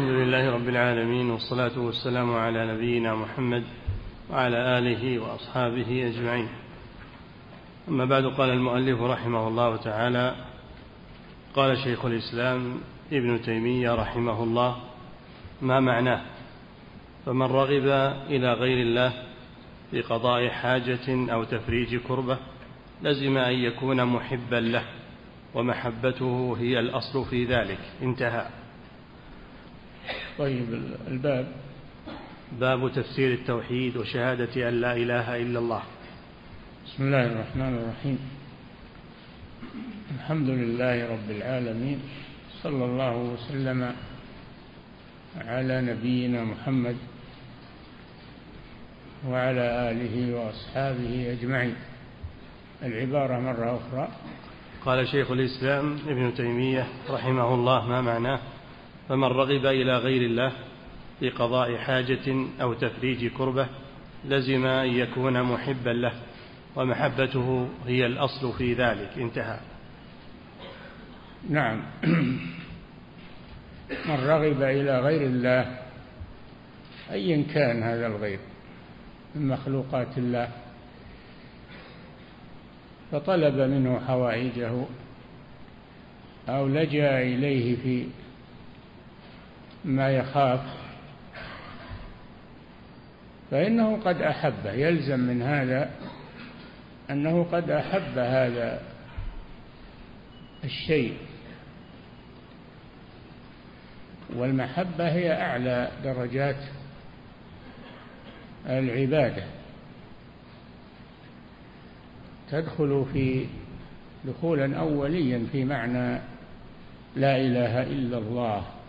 الحمد لله رب العالمين والصلاة والسلام على نبينا محمد وعلى آله وأصحابه أجمعين. أما بعد قال المؤلف رحمه الله تعالى قال شيخ الإسلام ابن تيمية رحمه الله ما معناه؟ فمن رغب إلى غير الله في قضاء حاجة أو تفريج كربة لزم أن يكون محبا له ومحبته هي الأصل في ذلك انتهى. طيب الباب. باب تفسير التوحيد وشهادة أن لا إله إلا الله. بسم الله الرحمن الرحيم. الحمد لله رب العالمين صلى الله وسلم على نبينا محمد وعلى آله وأصحابه أجمعين. العبارة مرة أخرى. قال شيخ الإسلام ابن تيمية رحمه الله ما معناه؟ فمن رغب إلى غير الله في قضاء حاجة أو تفريج كربة لزم أن يكون محبا له ومحبته هي الأصل في ذلك. انتهى. نعم. من رغب إلى غير الله أيا كان هذا الغير من مخلوقات الله فطلب منه حوائجه أو لجأ إليه في ما يخاف. فإنه قد أحبه يلزم من هذا أنه قد أحب هذا الشيء. والمحبة هي أعلى درجات العبادة. تدخل في دخولا أوليا في معنى لا إله إلا الله.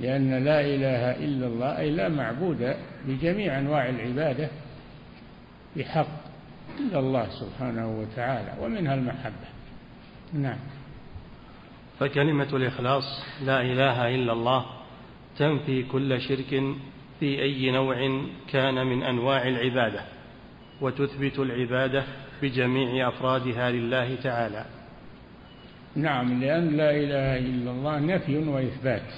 لأن لا إله إلا الله أي لا معبود بجميع أنواع العبادة بحق إلا الله سبحانه وتعالى ومنها المحبة. نعم. فكلمة الإخلاص لا إله إلا الله تنفي كل شرك في أي نوع كان من أنواع العبادة وتثبت العبادة بجميع أفرادها لله تعالى. نعم لأن لا إله إلا الله نفي وإثبات.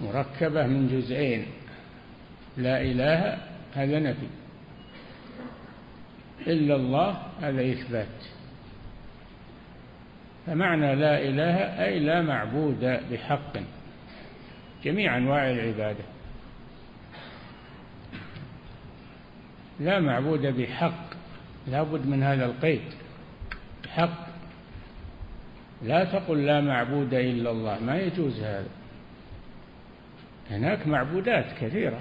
مركبة من جزئين. لا إله هذا نفي إلا الله هذا إثبات. فمعنى لا إله أي لا معبود بحق. جميع أنواع العبادة. لا معبود بحق. لا بد من هذا القيد. بحق لا تقل لا معبود إلا الله. ما يجوز هذا. هناك معبودات كثيرة.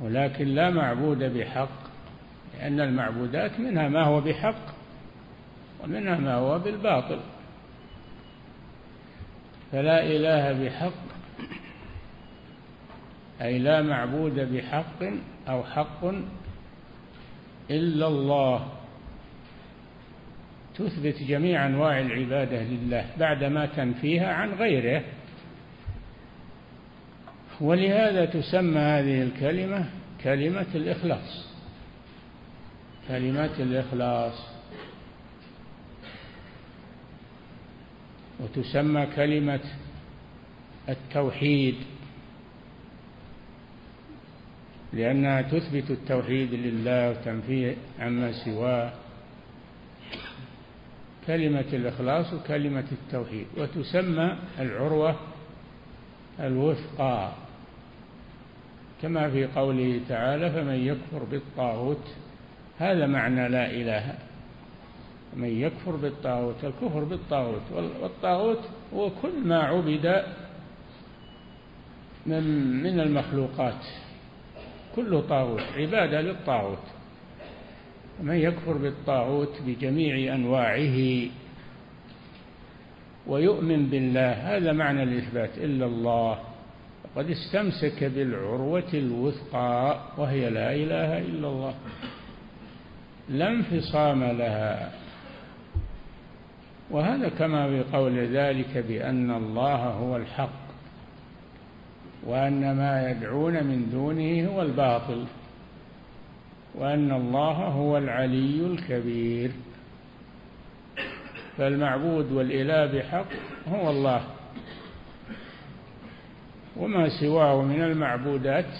ولكن لا معبود بحق لأن المعبودات منها ما هو بحق ومنها ما هو بالباطل. فلا إله بحق أي لا معبود بحق أو حق إلا الله. تثبت جميع أنواع العبادة لله بعدما تنفيها عن غيره. ولهذا تسمى هذه الكلمة كلمة الإخلاص. كلمة الإخلاص. وتسمى كلمة التوحيد لأنها تثبت التوحيد لله وتنفيه عما سواه. كلمة الإخلاص وكلمة التوحيد. وتسمى العروة الوثقى. كما في قوله تعالى فمن يكفر بالطاغوت هذا معنى لا إله. من يكفر بالطاغوت الكفر بالطاغوت والطاغوت هو كل ما عبد من من المخلوقات. كله طاغوت عبادة للطاغوت. من يكفر بالطاغوت بجميع أنواعه ويؤمن بالله هذا معنى الإثبات. إلا الله. قد استمسك بالعروة الوثقى وهي لا إله إلا الله. لا انفصام لها. وهذا كما في قول ذلك بأن الله هو الحق وأن ما يدعون من دونه هو الباطل وأن الله هو العلي الكبير. فالمعبود والإله بحق هو الله. وما سواه من المعبودات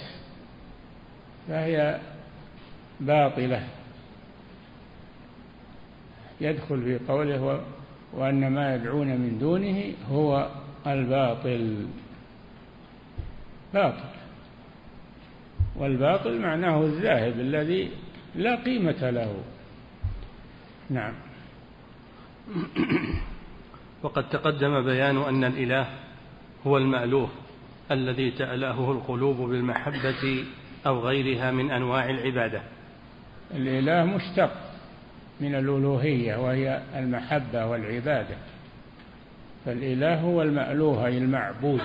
فهي باطلة. يدخل في قوله وأن ما يدعون من دونه هو الباطل. باطل. والباطل معناه الذاهب الذي لا قيمة له. نعم. وقد تقدم بيان أن الإله هو المألوف الذي تألهه القلوب بالمحبة أو غيرها من أنواع العبادة. الإله مشتق من الألوهية وهي المحبة والعبادة. فالإله هو المألوه أي المعبود.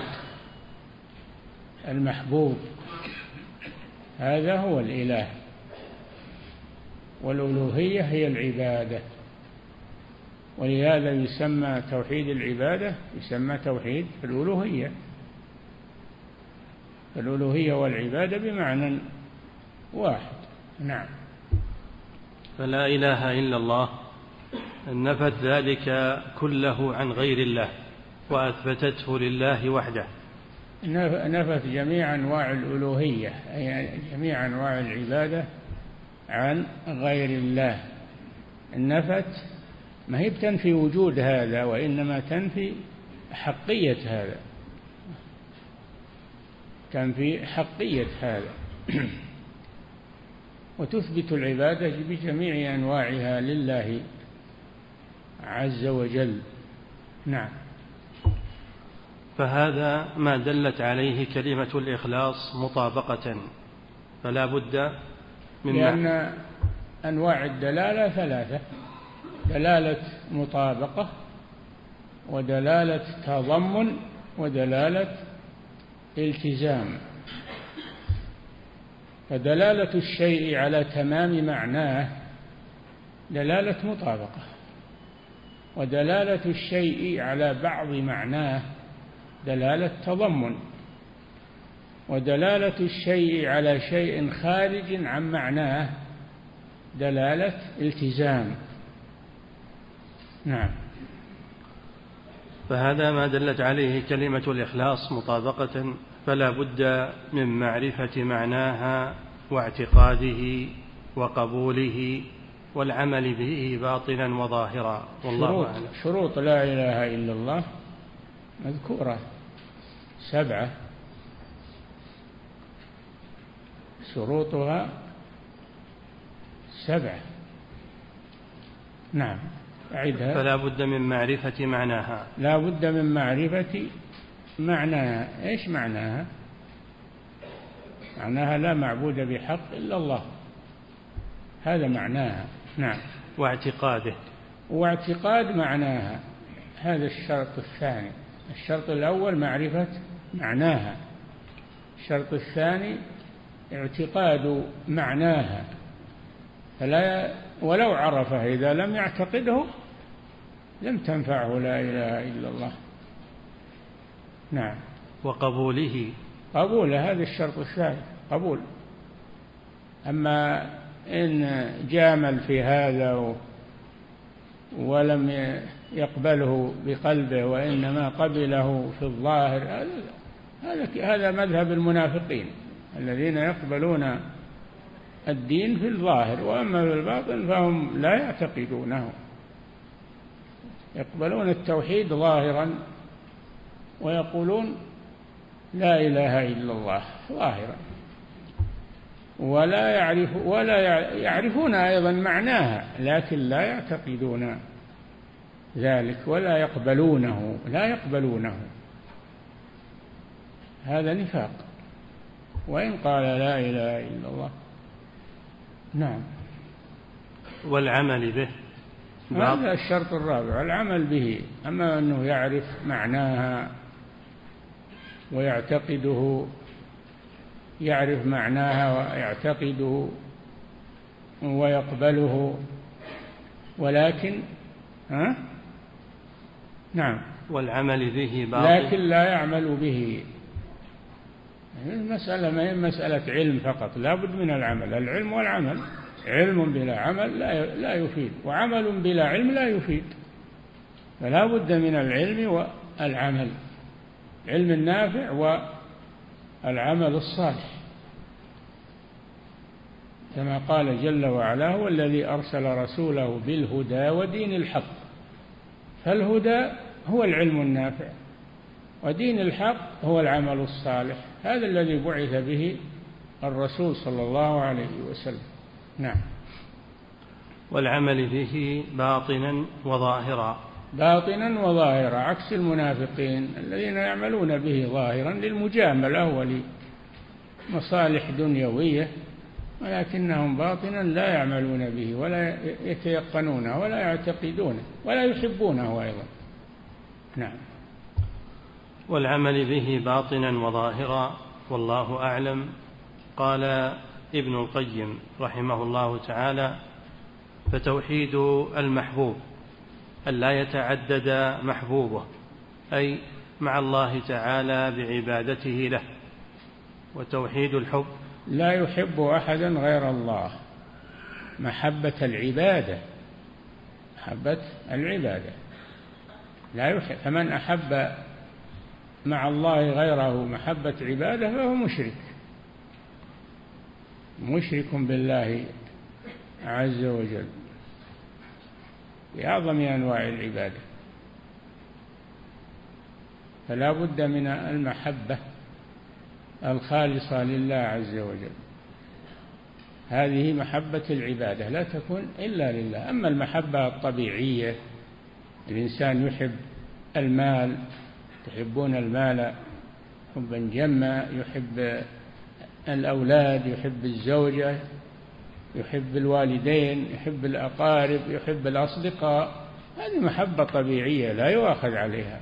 المحبوب. هذا هو الإله. والألوهية هي العبادة. ولهذا يسمى توحيد العبادة يسمى توحيد الألوهية. الألوهية والعبادة بمعنى واحد. نعم. فلا إله إلا الله. نفت ذلك كله عن غير الله وأثبتته لله وحده. نفت جميع أنواع الألوهية أي جميع أنواع العبادة عن غير الله. نفت ما هي بتنفي وجود هذا وإنما تنفي حقية هذا. تنفي حقية هذا. وتثبت العبادة بجميع أنواعها لله عز وجل. نعم. فهذا ما دلت عليه كلمة الإخلاص مطابقة. فلا بد من لأن أنواع الدلالة ثلاثة. دلالة مطابقة ودلالة تضمن ودلالة التزام. فدلالة الشيء على تمام معناه دلالة مطابقة ودلالة الشيء على بعض معناه دلالة تضمن ودلالة الشيء على شيء خارج عن معناه دلالة التزام. نعم. فهذا ما دلت عليه كلمة الإخلاص مطابقة فلا بد من معرفة معناها واعتقاده وقبوله والعمل به باطنا وظاهرا. والله شروط أعلم. شروط لا إله إلا الله مذكورة. سبعة. شروطها سبعة. نعم. أعدها. فلا بد من معرفة معناها. لا بد من معرفة معناها. إيش معناها؟ معناها لا معبود بحق إلا الله. هذا معناها. نعم. واعتقاده. واعتقاد معناها. هذا الشرط الثاني. الشرط الأول معرفة معناها. الشرط الثاني اعتقاد معناها. فلا ولو عرفه إذا لم يعتقده لم تنفعه لا إله إلا الله. نعم. وقبوله. قبول هذا الشرط الثالث قبول. أما إن جامل في هذا ولم يقبله بقلبه وإنما قبله في الظاهر هذا هذا مذهب المنافقين الذين يقبلون الدين في الظاهر وأما في الباطن فهم لا يعتقدونه. يقبلون التوحيد ظاهرا ويقولون لا إله إلا الله ظاهرا. ولا يعرف ولا يعرفون أيضا معناها لكن لا يعتقدون ذلك ولا يقبلونه لا يقبلونه. هذا نفاق. وإن قال لا إله إلا الله نعم. والعمل به. هذا الشرط الرابع. العمل به. أما أنه يعرف معناها ويعتقده يعرف معناها ويعتقده ويقبله. ولكن ها؟ نعم. والعمل به باطل. لكن لا يعمل به. المسألة ما هي مسألة علم فقط. لا بد من العمل. العلم والعمل. علم بلا عمل لا لا يفيد وعمل بلا علم لا يفيد. فلا بد من العلم والعمل العلم النافع والعمل الصالح. كما قال جل وعلا هو الذي أرسل رسوله بالهدى ودين الحق. فالهدى هو العلم النافع ودين الحق هو العمل الصالح. هذا الذي بعث به الرسول صلى الله عليه وسلم. نعم. والعمل به باطنا وظاهرا. باطنا وظاهرا عكس المنافقين الذين يعملون به ظاهرا للمجاملة ولمصالح دنيوية ولكنهم باطنا لا يعملون به ولا يتيقنونه ولا يعتقدونه ولا يحبونه أيضا. نعم. والعمل به باطنا وظاهرا والله أعلم. قال ابن القيم رحمه الله تعالى فتوحيد المحبوب ألا يتعدد محبوبه أي مع الله تعالى بعبادته له. وتوحيد الحب. لا يحب أحدا غير الله. محبة العبادة. محبة العبادة. لا يحب فمن أحب مع الله غيره محبة عبادة فهو مشرك. مشرك بالله عز وجل بأعظم أنواع العبادة. فلا بد من المحبة الخالصة لله عز وجل. هذه محبة العبادة لا تكون إلا لله. أما المحبة الطبيعية الإنسان يحب المال تحبون المال حبا جما يحب الأولاد يحب الزوجة يحب الوالدين يحب الأقارب يحب الأصدقاء. هذه محبة طبيعية لا يؤاخذ عليها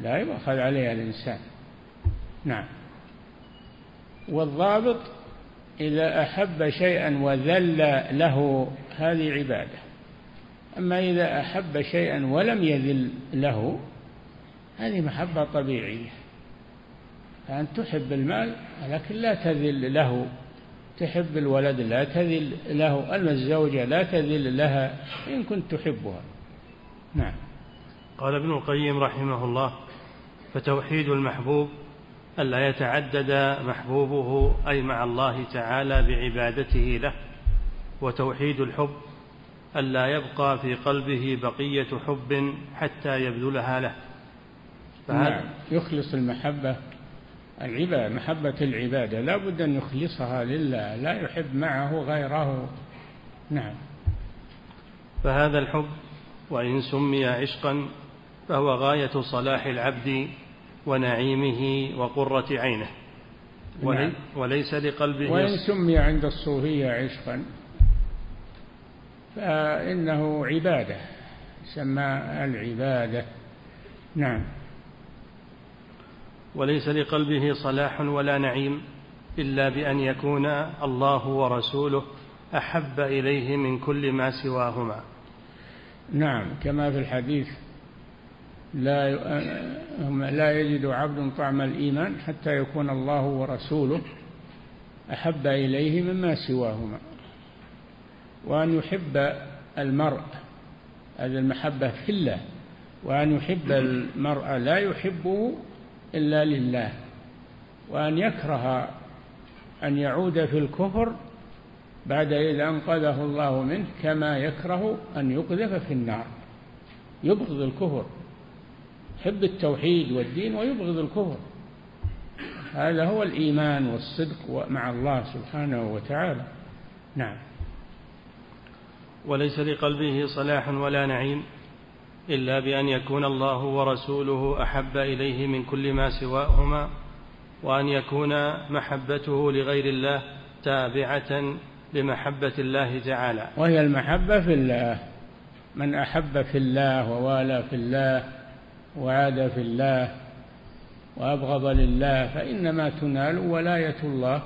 لا يؤاخذ عليها الإنسان. نعم. والضابط إذا أحب شيئا وذل له هذه عبادة. أما إذا أحب شيئا ولم يذل له هذه محبة طبيعية. فأن تحب المال لكن لا تذل له. تحب الولد لا تذل له أما الزوجة لا تذل لها إن كنت تحبها. نعم. قال ابن القيم رحمه الله فتوحيد المحبوب ألا يتعدد محبوبه أي مع الله تعالى بعبادته له وتوحيد الحب ألا يبقى في قلبه بقية حب حتى يبذلها له. نعم. يخلص المحبة العبادة محبة العبادة. لا بد أن يخلصها لله لا يحب معه غيره. نعم. فهذا الحب وإن سمي عشقا فهو غاية صلاح العبد ونعيمه وقرة عينه. نعم. وليس لقلبه وإن سمي عند الصوفية عشقا فإنه عبادة سمى العبادة. نعم. وليس لقلبه صلاح ولا نعيم إلا بأن يكون الله ورسوله أحب إليه من كل ما سواهما. نعم كما في الحديث لا لا يجد عبد طعم الإيمان حتى يكون الله ورسوله أحب إليه مما سواهما. وأن يحب المرء هذه المحبة في الله. وأن يحب المرء لا يحبه إلا لله وأن يكره أن يعود في الكفر بعد إذا أنقذه الله منه كما يكره أن يقذف في النار. يبغض الكفر يحب التوحيد والدين ويبغض الكفر. هذا هو الإيمان والصدق مع الله سبحانه وتعالى. نعم. وليس لقلبه صلاح ولا نعيم. إلا بأن يكون الله ورسوله أحب إليه من كل ما سواهما وأن يكون محبته لغير الله تابعة لمحبة الله تعالى. وهي المحبة في الله. من أحب في الله ووالى في الله وعاد في الله وأبغض لله فإنما تنال ولاية الله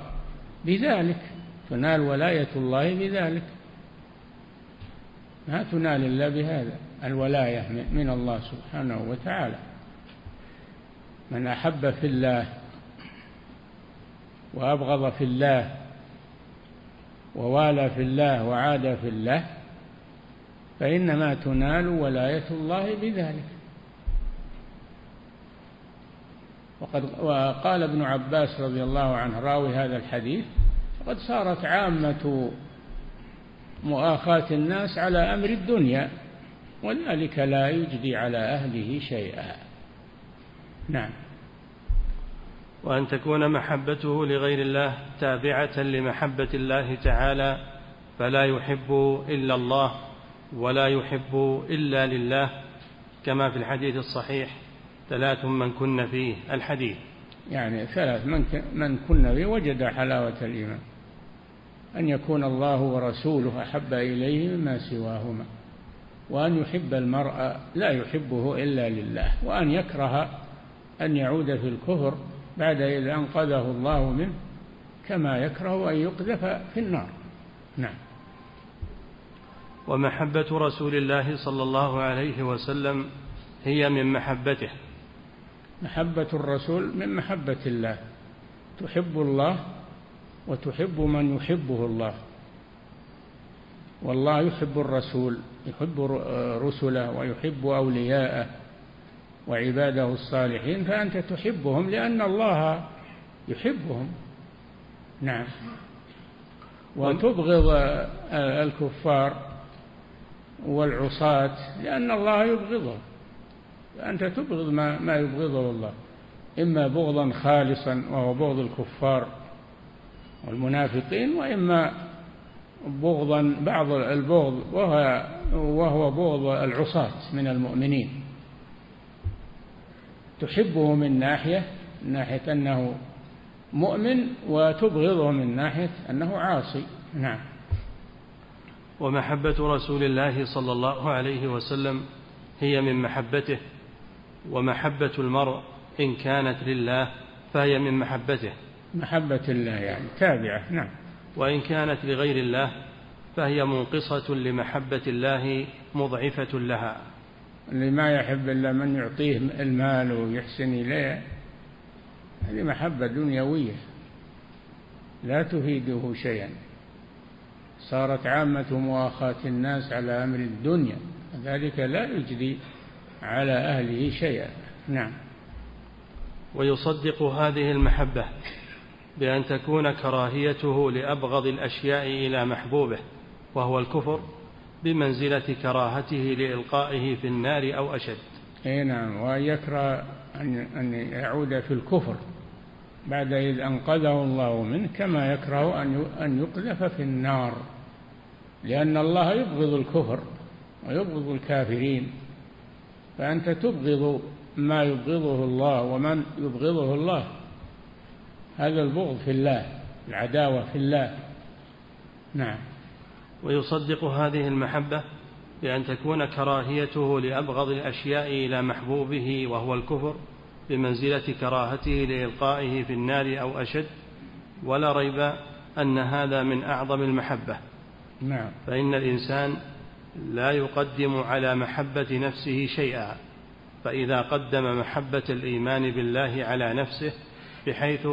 بذلك. تنال ولاية الله بذلك. ما تنال إلا بهذا. الولاية من الله سبحانه وتعالى. من أحب في الله وأبغض في الله ووالى في الله وعاد في الله فإنما تنال ولاية الله بذلك. وقد وقال ابن عباس رضي الله عنه راوي هذا الحديث قد صارت عامة مؤاخاة الناس على أمر الدنيا. وذلك لا يجدي على أهله شيئا. نعم. وأن تكون محبته لغير الله تابعة لمحبة الله تعالى فلا يحب إلا الله ولا يحب إلا لله كما في الحديث الصحيح ثلاث من كن فيه الحديث. يعني ثلاث من من كن فيه وجد حلاوة الإيمان. أن يكون الله ورسوله أحب إليه مما سواهما. وأن يحب المرء لا يحبه إلا لله وأن يكره أن يعود في الكفر بعد إذا أنقذه الله منه كما يكره أن يقذف في النار. نعم. ومحبة رسول الله صلى الله عليه وسلم هي من محبته. محبة الرسول من محبة الله. تحب الله وتحب من يحبه الله. والله يحب الرسول. يحب رسله ويحب أولياءه وعباده الصالحين فأنت تحبهم لأن الله يحبهم. نعم. وتبغض الكفار والعصاة لأن الله يبغضهم فأنت تبغض ما, ما يبغضه الله. إما بغضا خالصا وهو بغض الكفار والمنافقين وإما بغضا بعض البغض وهو, وهو بغض العصاة من المؤمنين. تحبه من ناحية من ناحية أنه مؤمن وتبغضه من ناحية أنه عاصي. نعم. ومحبة رسول الله صلى الله عليه وسلم هي من محبته ومحبة المرء إن كانت لله فهي من محبته. محبة الله يعني تابعة. نعم. وإن كانت لغير الله فهي منقصة لمحبة الله مضعفة لها. اللي ما يحب إلا من يعطيه المال ويحسن إليه هذه محبة دنيوية لا تفيده شيئا. صارت عامة مؤاخاة الناس على أمر الدنيا ذلك لا يجدي على أهله شيئا. نعم. ويصدق هذه المحبة بأن تكون كراهيته لأبغض الأشياء إلى محبوبه وهو الكفر بمنزلة كراهته لإلقائه في النار أو أشد. أي نعم وأن يكره أن يعود في الكفر بعد إذ أنقذه الله منه كما يكره أن يقذف في النار لأن الله يبغض الكفر ويبغض الكافرين. فأنت تبغض ما يبغضه الله ومن يبغضه الله. هذا البغض في الله العداوة في الله. نعم. ويصدق هذه المحبة بأن تكون كراهيته لأبغض الأشياء إلى محبوبه وهو الكفر بمنزلة كراهته لإلقائه في النار أو أشد. ولا ريب أن هذا من أعظم المحبة. نعم. فإن الإنسان لا يقدم على محبة نفسه شيئا فإذا قدم محبة الإيمان بالله على نفسه بحيث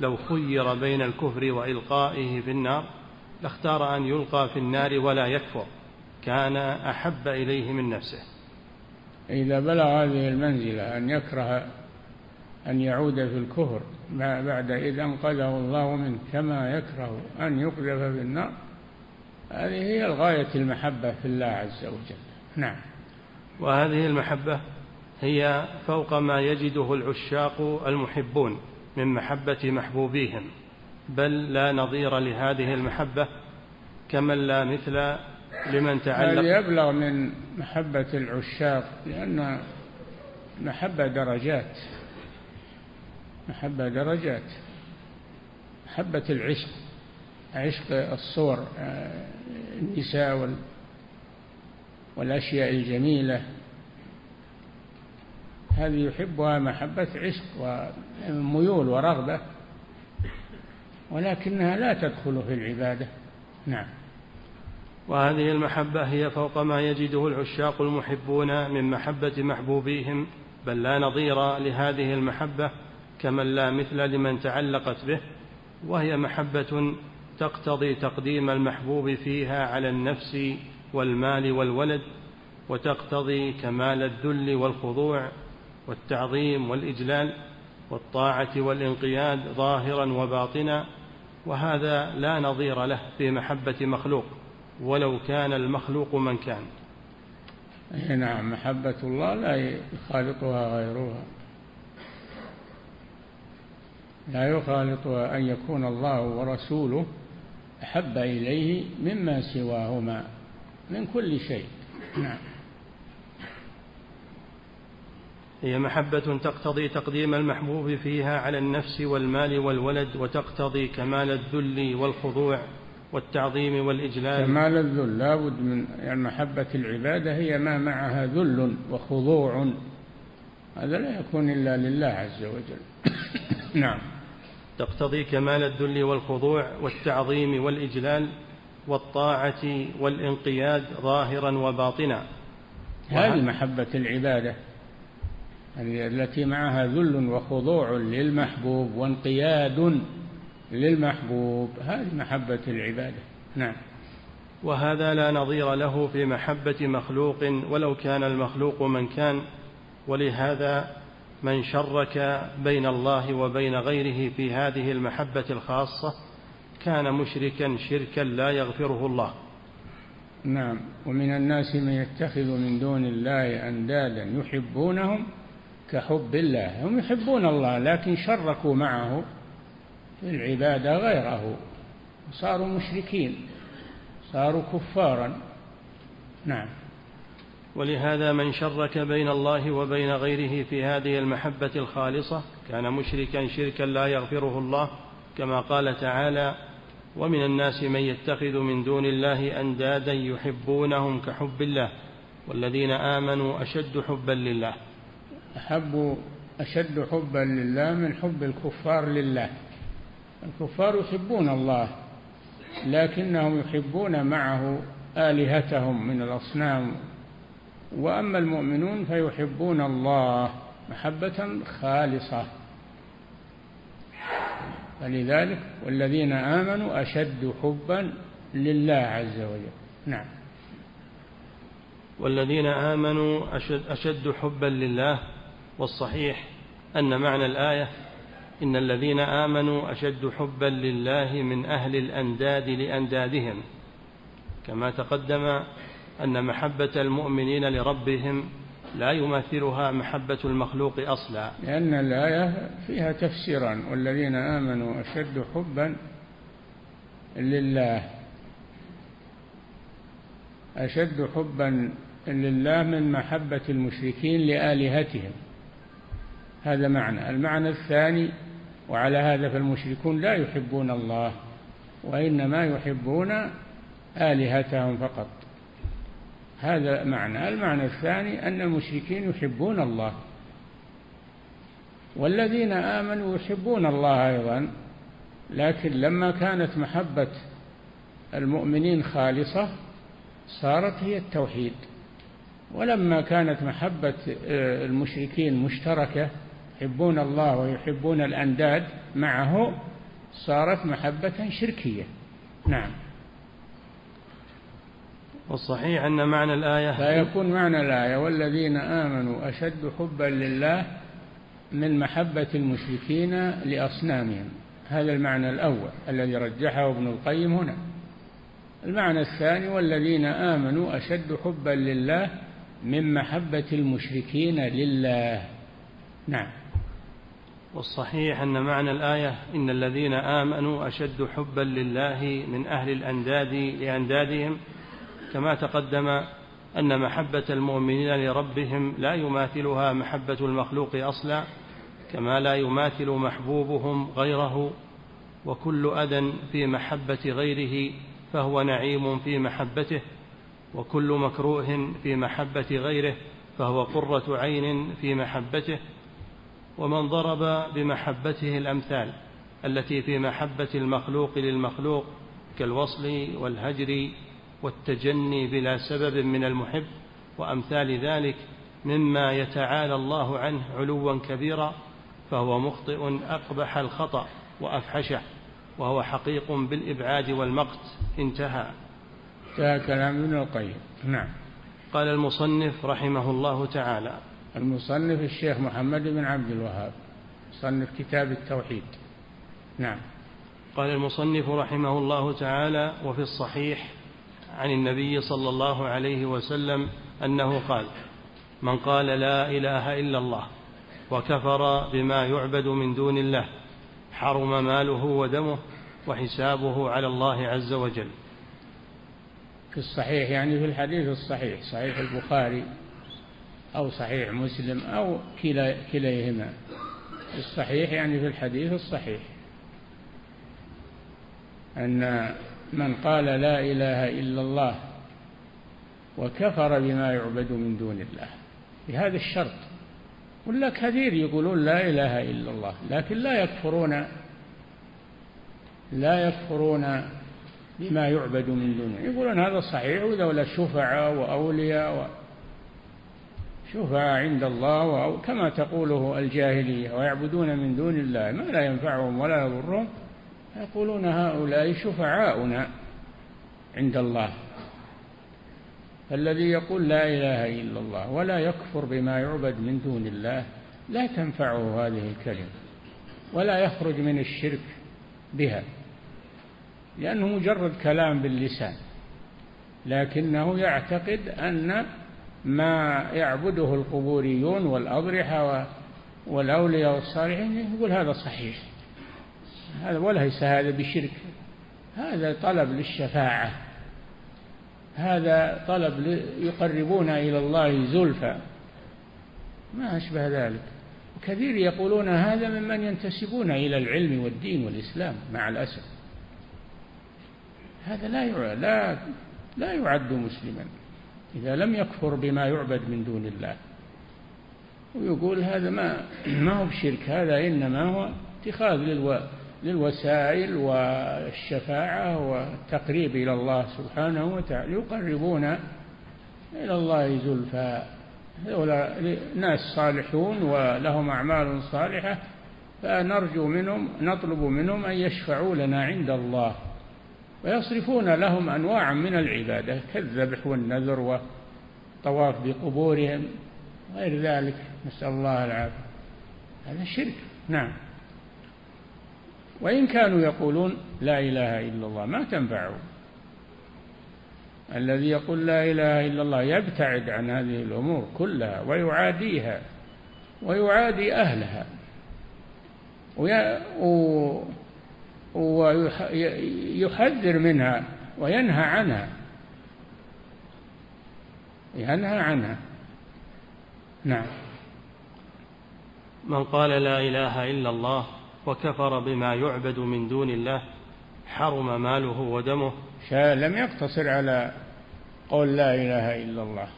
لو خير بين الكفر وإلقائه في النار لاختار أن يلقى في النار ولا يكفر كان أحب إليه من نفسه. إذا بلغ هذه المنزلة أن يكره أن يعود في الكفر بعد إذ أنقذه الله منه كما يكره أن يقذف في النار هذه هي الغاية المحبة في الله عز وجل. نعم. وهذه المحبة هي فوق ما يجده العشاق المحبون. من محبة محبوبيهم بل لا نظير لهذه المحبة كمن لا مثل لمن تعلق. هذه أبلغ من محبة العشاق لأن محبة درجات محبة درجات محبة العشق عشق الصور النساء والأشياء الجميلة. هذه يحبها محبة عشق وميول ورغبة ولكنها لا تدخل في العبادة. نعم. وهذه المحبة هي فوق ما يجده العشاق المحبون من محبة محبوبيهم بل لا نظير لهذه المحبة كمن لا مثل لمن تعلقت به وهي محبة تقتضي تقديم المحبوب فيها على النفس والمال والولد وتقتضي كمال الذل والخضوع والتعظيم والإجلال والطاعة والانقياد ظاهرا وباطنا وهذا لا نظير له في محبة مخلوق ولو كان المخلوق من كان أي نعم محبة الله لا يخالطها غيرها. لا يخالطها أن يكون الله ورسوله أحب إليه مما سواهما من كل شيء. نعم. هي محبة تقتضي تقديم المحبوب فيها على النفس والمال والولد وتقتضي كمال الذل والخضوع والتعظيم والإجلال. كمال الذل لا بد من يعني محبة العبادة هي ما معها ذل وخضوع. هذا لا يكون إلا لله عز وجل. نعم. تقتضي كمال الذل والخضوع والتعظيم والإجلال والطاعة والانقياد ظاهرا وباطنا. هذه محبة العبادة. التي معها ذل وخضوع للمحبوب وانقياد للمحبوب. هذه محبة العبادة. نعم. وهذا لا نظير له في محبة مخلوق ولو كان المخلوق من كان ولهذا من شرك بين الله وبين غيره في هذه المحبة الخاصة كان مشركا شركا لا يغفره الله. نعم. ومن الناس من يتخذ من دون الله أندادا يحبونهم كحب الله. هم يحبون الله لكن شركوا معه في العبادة غيره. صاروا مشركين صاروا كفارا. نعم. ولهذا من شرك بين الله وبين غيره في هذه المحبة الخالصة كان مشركا شركا لا يغفره الله كما قال تعالى ومن الناس من يتخذ من دون الله أندادا يحبونهم كحب الله والذين آمنوا أشد حبا لله. أحب أشد حبا لله من حب الكفار لله. الكفار يحبون الله لكنهم يحبون معه آلهتهم من الأصنام. وأما المؤمنون فيحبون الله محبة خالصة. فلذلك والذين آمنوا أشد حبا لله عز وجل. نعم. والذين آمنوا أشد, أشد حبا لله والصحيح أن معنى الآية إن الذين آمنوا أشد حبا لله من أهل الأنداد لأندادهم كما تقدم أن محبة المؤمنين لربهم لا يماثلها محبة المخلوق أصلا. لأن الآية فيها تفسيرا والذين آمنوا أشد حبا لله أشد حبا لله من محبة المشركين لآلهتهم. هذا معنى. المعنى الثاني وعلى هذا فالمشركون لا يحبون الله وإنما يحبون آلهتهم فقط. هذا معنى. المعنى الثاني أن المشركين يحبون الله. والذين آمنوا يحبون الله أيضا لكن لما كانت محبة المؤمنين خالصة صارت هي التوحيد. ولما كانت محبة آه، المشركين مشتركة يحبون الله ويحبون الأنداد معه صارت محبة شركية. نعم. والصحيح أن معنى الآية فيكون معنى الآية. والذين آمنوا أشد حبا لله من محبة المشركين لأصنامهم. هذا المعنى الأول الذي رجحه ابن القيم هنا. المعنى الثاني والذين آمنوا أشد حبا لله من محبة المشركين لله. نعم. والصحيح أن معنى الآية إن الذين آمنوا أشد حبا لله من أهل الأنداد لأندادهم كما تقدم أن محبة المؤمنين لربهم لا يماثلها محبة المخلوق أصلا كما لا يماثل محبوبهم غيره وكل أذى في محبة غيره فهو نعيم في محبته وكل مكروه في محبة غيره فهو قرة عين في محبته ومن ضرب بمحبته الأمثال التي في محبة المخلوق للمخلوق كالوصل والهجر والتجني بلا سبب من المحب وأمثال ذلك مما يتعالى الله عنه علوا كبيرا فهو مخطئ أقبح الخطأ وأفحشه وهو حقيق بالإبعاد والمقت انتهى. انتهى كلام ابن القيم. نعم. قال المصنف رحمه الله تعالى المصنف الشيخ محمد بن عبد الوهاب مصنف كتاب التوحيد. نعم. قال المصنف رحمه الله تعالى وفي الصحيح عن النبي صلى الله عليه وسلم أنه قال من قال لا إله إلا الله وكفر بما يعبد من دون الله حرم ماله ودمه وحسابه على الله عز وجل. في الصحيح يعني في الحديث الصحيح صحيح البخاري. أو صحيح مسلم أو كلا كليهما. الصحيح يعني في الحديث الصحيح. أن من قال لا إله إلا الله وكفر بما يعبد من دون الله. بهذا الشرط. ولا كثير يقولون لا إله إلا الله لكن لا يكفرون لا يكفرون بما يعبد من دونه يقولون هذا صحيح وذولا شفعاء وأولياء شفعاء عند الله كما تقوله الجاهلية ويعبدون من دون الله ما لا ينفعهم ولا يضرهم. يقولون هؤلاء شفعاؤنا عند الله. فالذي يقول لا إله إلا الله ولا يكفر بما يعبد من دون الله لا تنفعه هذه الكلمة ولا يخرج من الشرك بها لأنه مجرد كلام باللسان لكنه يعتقد أن ما يعبده القبوريون والأضرحة والأولياء والصالحين يقول هذا صحيح. هذا وليس هذا بشرك. هذا طلب للشفاعة. هذا طلب يقربون إلى الله زلفى. ما أشبه ذلك. كثير يقولون هذا ممن ينتسبون إلى العلم والدين والإسلام مع الأسف. هذا لا لا لا يعد مسلما. إذا لم يكفر بما يعبد من دون الله. ويقول هذا ما ما هو بشرك هذا إنما هو اتخاذ للو للوسائل والشفاعة والتقريب إلى الله سبحانه وتعالى. يقربون إلى الله زلفى. هؤلاء ناس صالحون ولهم أعمال صالحة فنرجو منهم نطلب منهم أن يشفعوا لنا عند الله. ويصرفون لهم أنواعا من العبادة كالذبح والنذر والطواف بقبورهم غير ذلك. نسأل الله العافية. هذا شرك. نعم. وإن كانوا يقولون لا إله إلا الله ما تنفعه الذي يقول لا إله إلا الله يبتعد عن هذه الأمور كلها ويعاديها ويعادي أهلها ويحذر منها وينهى عنها. ينهى عنها. نعم. من قال لا إله إلا الله وكفر بما يعبد من دون الله حرم ماله ودمه. لم يقتصر على قول لا إله إلا الله.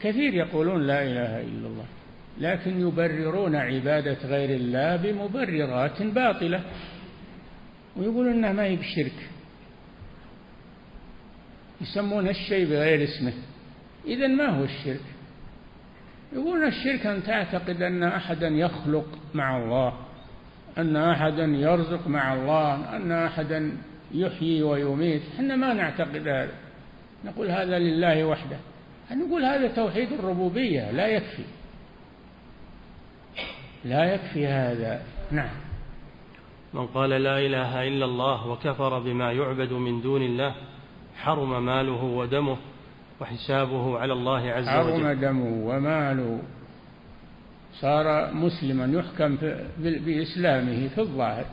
كثير يقولون لا إله إلا الله لكن يبررون عبادة غير الله بمبررات باطلة. ويقول انها ما هي بشرك يسمون الشيء بغير اسمه. اذا ما هو الشرك؟ يقولون الشرك أن تعتقد أن أحدا يخلق مع الله أن أحدا يرزق مع الله أن أحدا يحيي ويميت. إحنا ما نعتقد هذا. نقول هذا لله وحده. نقول هذا توحيد الربوبية. لا يكفي. لا يكفي هذا. نعم. من قال لا إله إلا الله وكفر بما يعبد من دون الله حرم ماله ودمه وحسابه على الله عز وجل. حرم دمه وماله. صار مسلما يحكم بإسلامه في الظاهر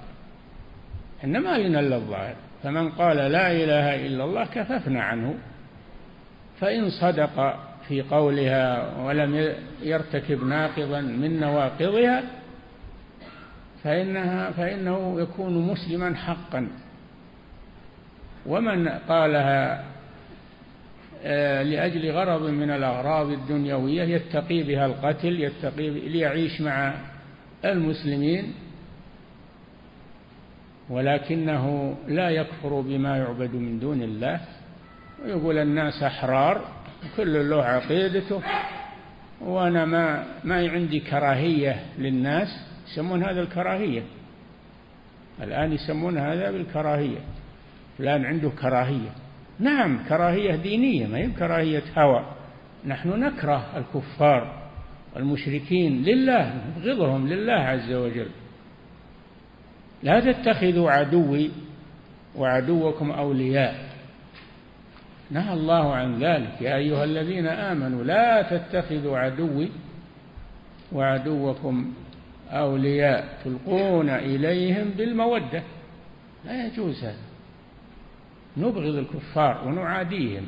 إن ما لنا إلا الظاهر. فمن قال لا إله إلا الله كففنا عنه. فإن صدق في قولها ولم يرتكب ناقضا من نواقضها فإنها فإنه يكون مسلما حقا. ومن قالها آه، لأجل غرض من الأغراض الدنيوية يتقي بها القتل يتقي ليعيش مع المسلمين ولكنه لا يكفر بما يعبد من دون الله. ويقول الناس أحرار كل له عقيدته وأنا ما ما عندي كراهية للناس. يسمون هذا الكراهية. الآن يسمون هذا بالكراهية. فلان عنده كراهية. نعم كراهية دينية ما هي كراهية هوى. نحن نكره الكفار والمشركين لله نبغضهم لله عز وجل. لا تتخذوا عدوي وعدوكم أولياء. نهى الله عن ذلك. يا أيها الذين آمنوا لا تتخذوا عدوي وعدوكم أولياء تلقون إليهم بالمودة. لا يجوز هذا. نبغض الكفار ونعاديهم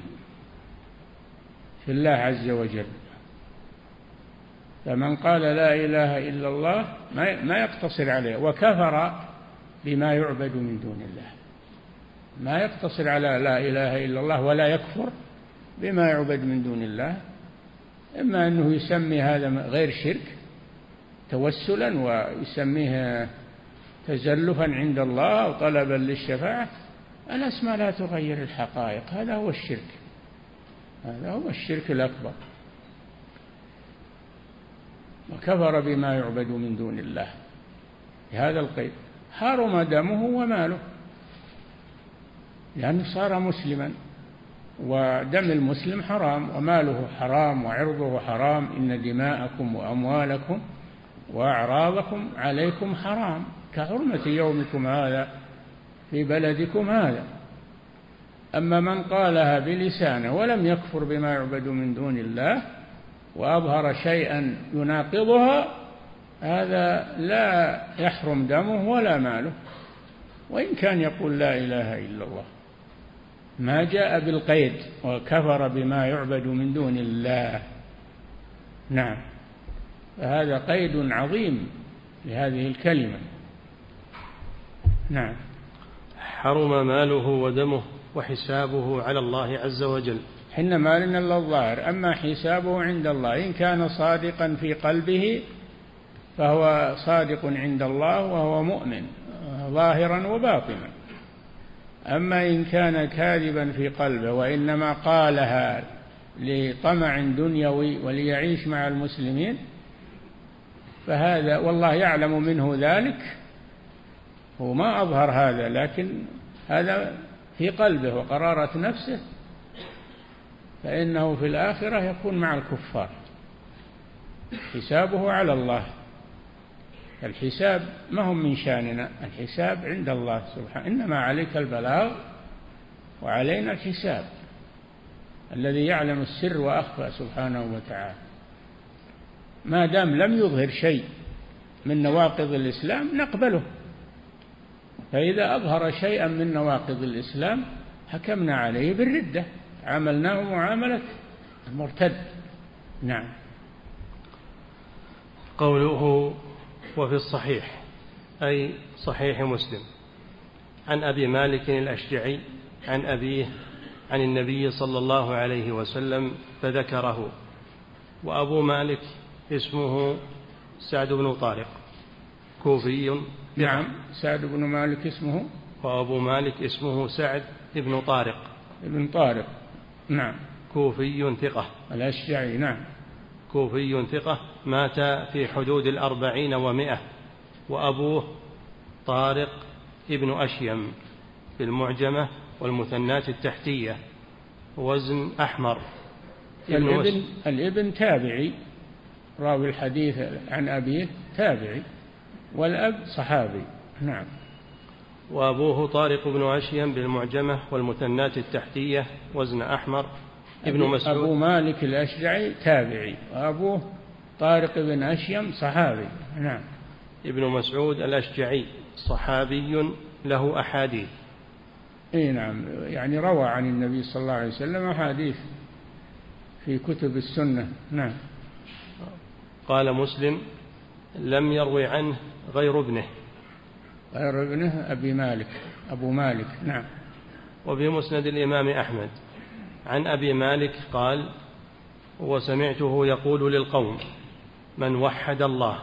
في الله عز وجل. فمن قال لا إله إلا الله ما يقتصر عليه. وكفر بما يعبد من دون الله. ما يقتصر على لا إله إلا الله ولا يكفر بما يعبد من دون الله. إما أنه يسمي هذا غير شرك توسلا ويسميه تزلفا عند الله أو طلبا للشفاعة. الأسماء لا تغير الحقائق. هذا هو الشرك. هذا هو الشرك الأكبر. وكفر بما يعبد من دون الله. بهذا القيد. حرم دمه وماله. لأنه صار مسلما. ودم المسلم حرام. وماله حرام وعرضه حرام. إن دماءكم وأموالكم وأعراضكم عليكم حرام. كحرمة يومكم هذا في بلدكم هذا. أما من قالها بلسانه ولم يكفر بما يعبد من دون الله وأظهر شيئا يناقضها هذا لا يحرم دمه ولا ماله. وإن كان يقول لا إله إلا الله ما جاء بالقيد وكفر بما يعبد من دون الله. نعم. فهذا قيد عظيم لهذه الكلمة. نعم. حرم ماله ودمه وحسابه على الله عز وجل. حين مال إلا الظاهر أما حسابه عند الله إن كان صادقا في قلبه فهو صادق عند الله وهو مؤمن ظاهرا وباطنا. أما إن كان كاذبا في قلبه وإنما قالها لطمع دنيوي وليعيش مع المسلمين فهذا والله يعلم منه ذلك. هو ما أظهر هذا لكن هذا في قلبه وقرارة نفسه. فإنه في الآخرة يكون مع الكفار. حسابه على الله. الحساب ما هو من شاننا الحساب عند الله سبحانه. إنما عليك البلاغ وعلينا الحساب. الذي يعلم السر وأخفى سبحانه وتعالى. ما دام لم يظهر شيء من نواقض الإسلام نقبله. فإذا أظهر شيئا من نواقض الإسلام حكمنا عليه بالردة. عاملناه معاملة المرتد. نعم. قوله وفي الصحيح أي صحيح مسلم. عن أبي مالك الأشجعي عن أبيه عن النبي صلى الله عليه وسلم فذكره. وأبو مالك اسمه سعد بن طارق. كوفي. نعم سعد بن مالك اسمه. وأبو مالك اسمه سعد بن طارق. ابن طارق. نعم. كوفي ثقة. الأشجعي نعم. كوفي ثقة. مات في حدود الأربعين ومائة وأبوه طارق ابن أشيم في المعجمة والمثنات التحتية. وزن أحمر. الابن, الإبن تابعي. راوي الحديث عن أبيه تابعي والأب صحابي. نعم. وأبوه طارق بن أشيم بالمعجمة والمثنات التحتية وزن أحمر. ابن مسعود أبو مالك الأشجعي تابعي وأبوه طارق بن أشيم صحابي. نعم. ابن مسعود الأشجعي صحابي له أحاديث. إي نعم. يعني روى عن النبي صلى الله عليه وسلم أحاديث في كتب السنة. نعم. قال مسلم لم يروي عنه غير ابنه. غير ابنه أبي مالك أبو مالك نعم. وفي مسند الإمام أحمد. عن أبي مالك قال وسمعته يقول للقوم من وحد الله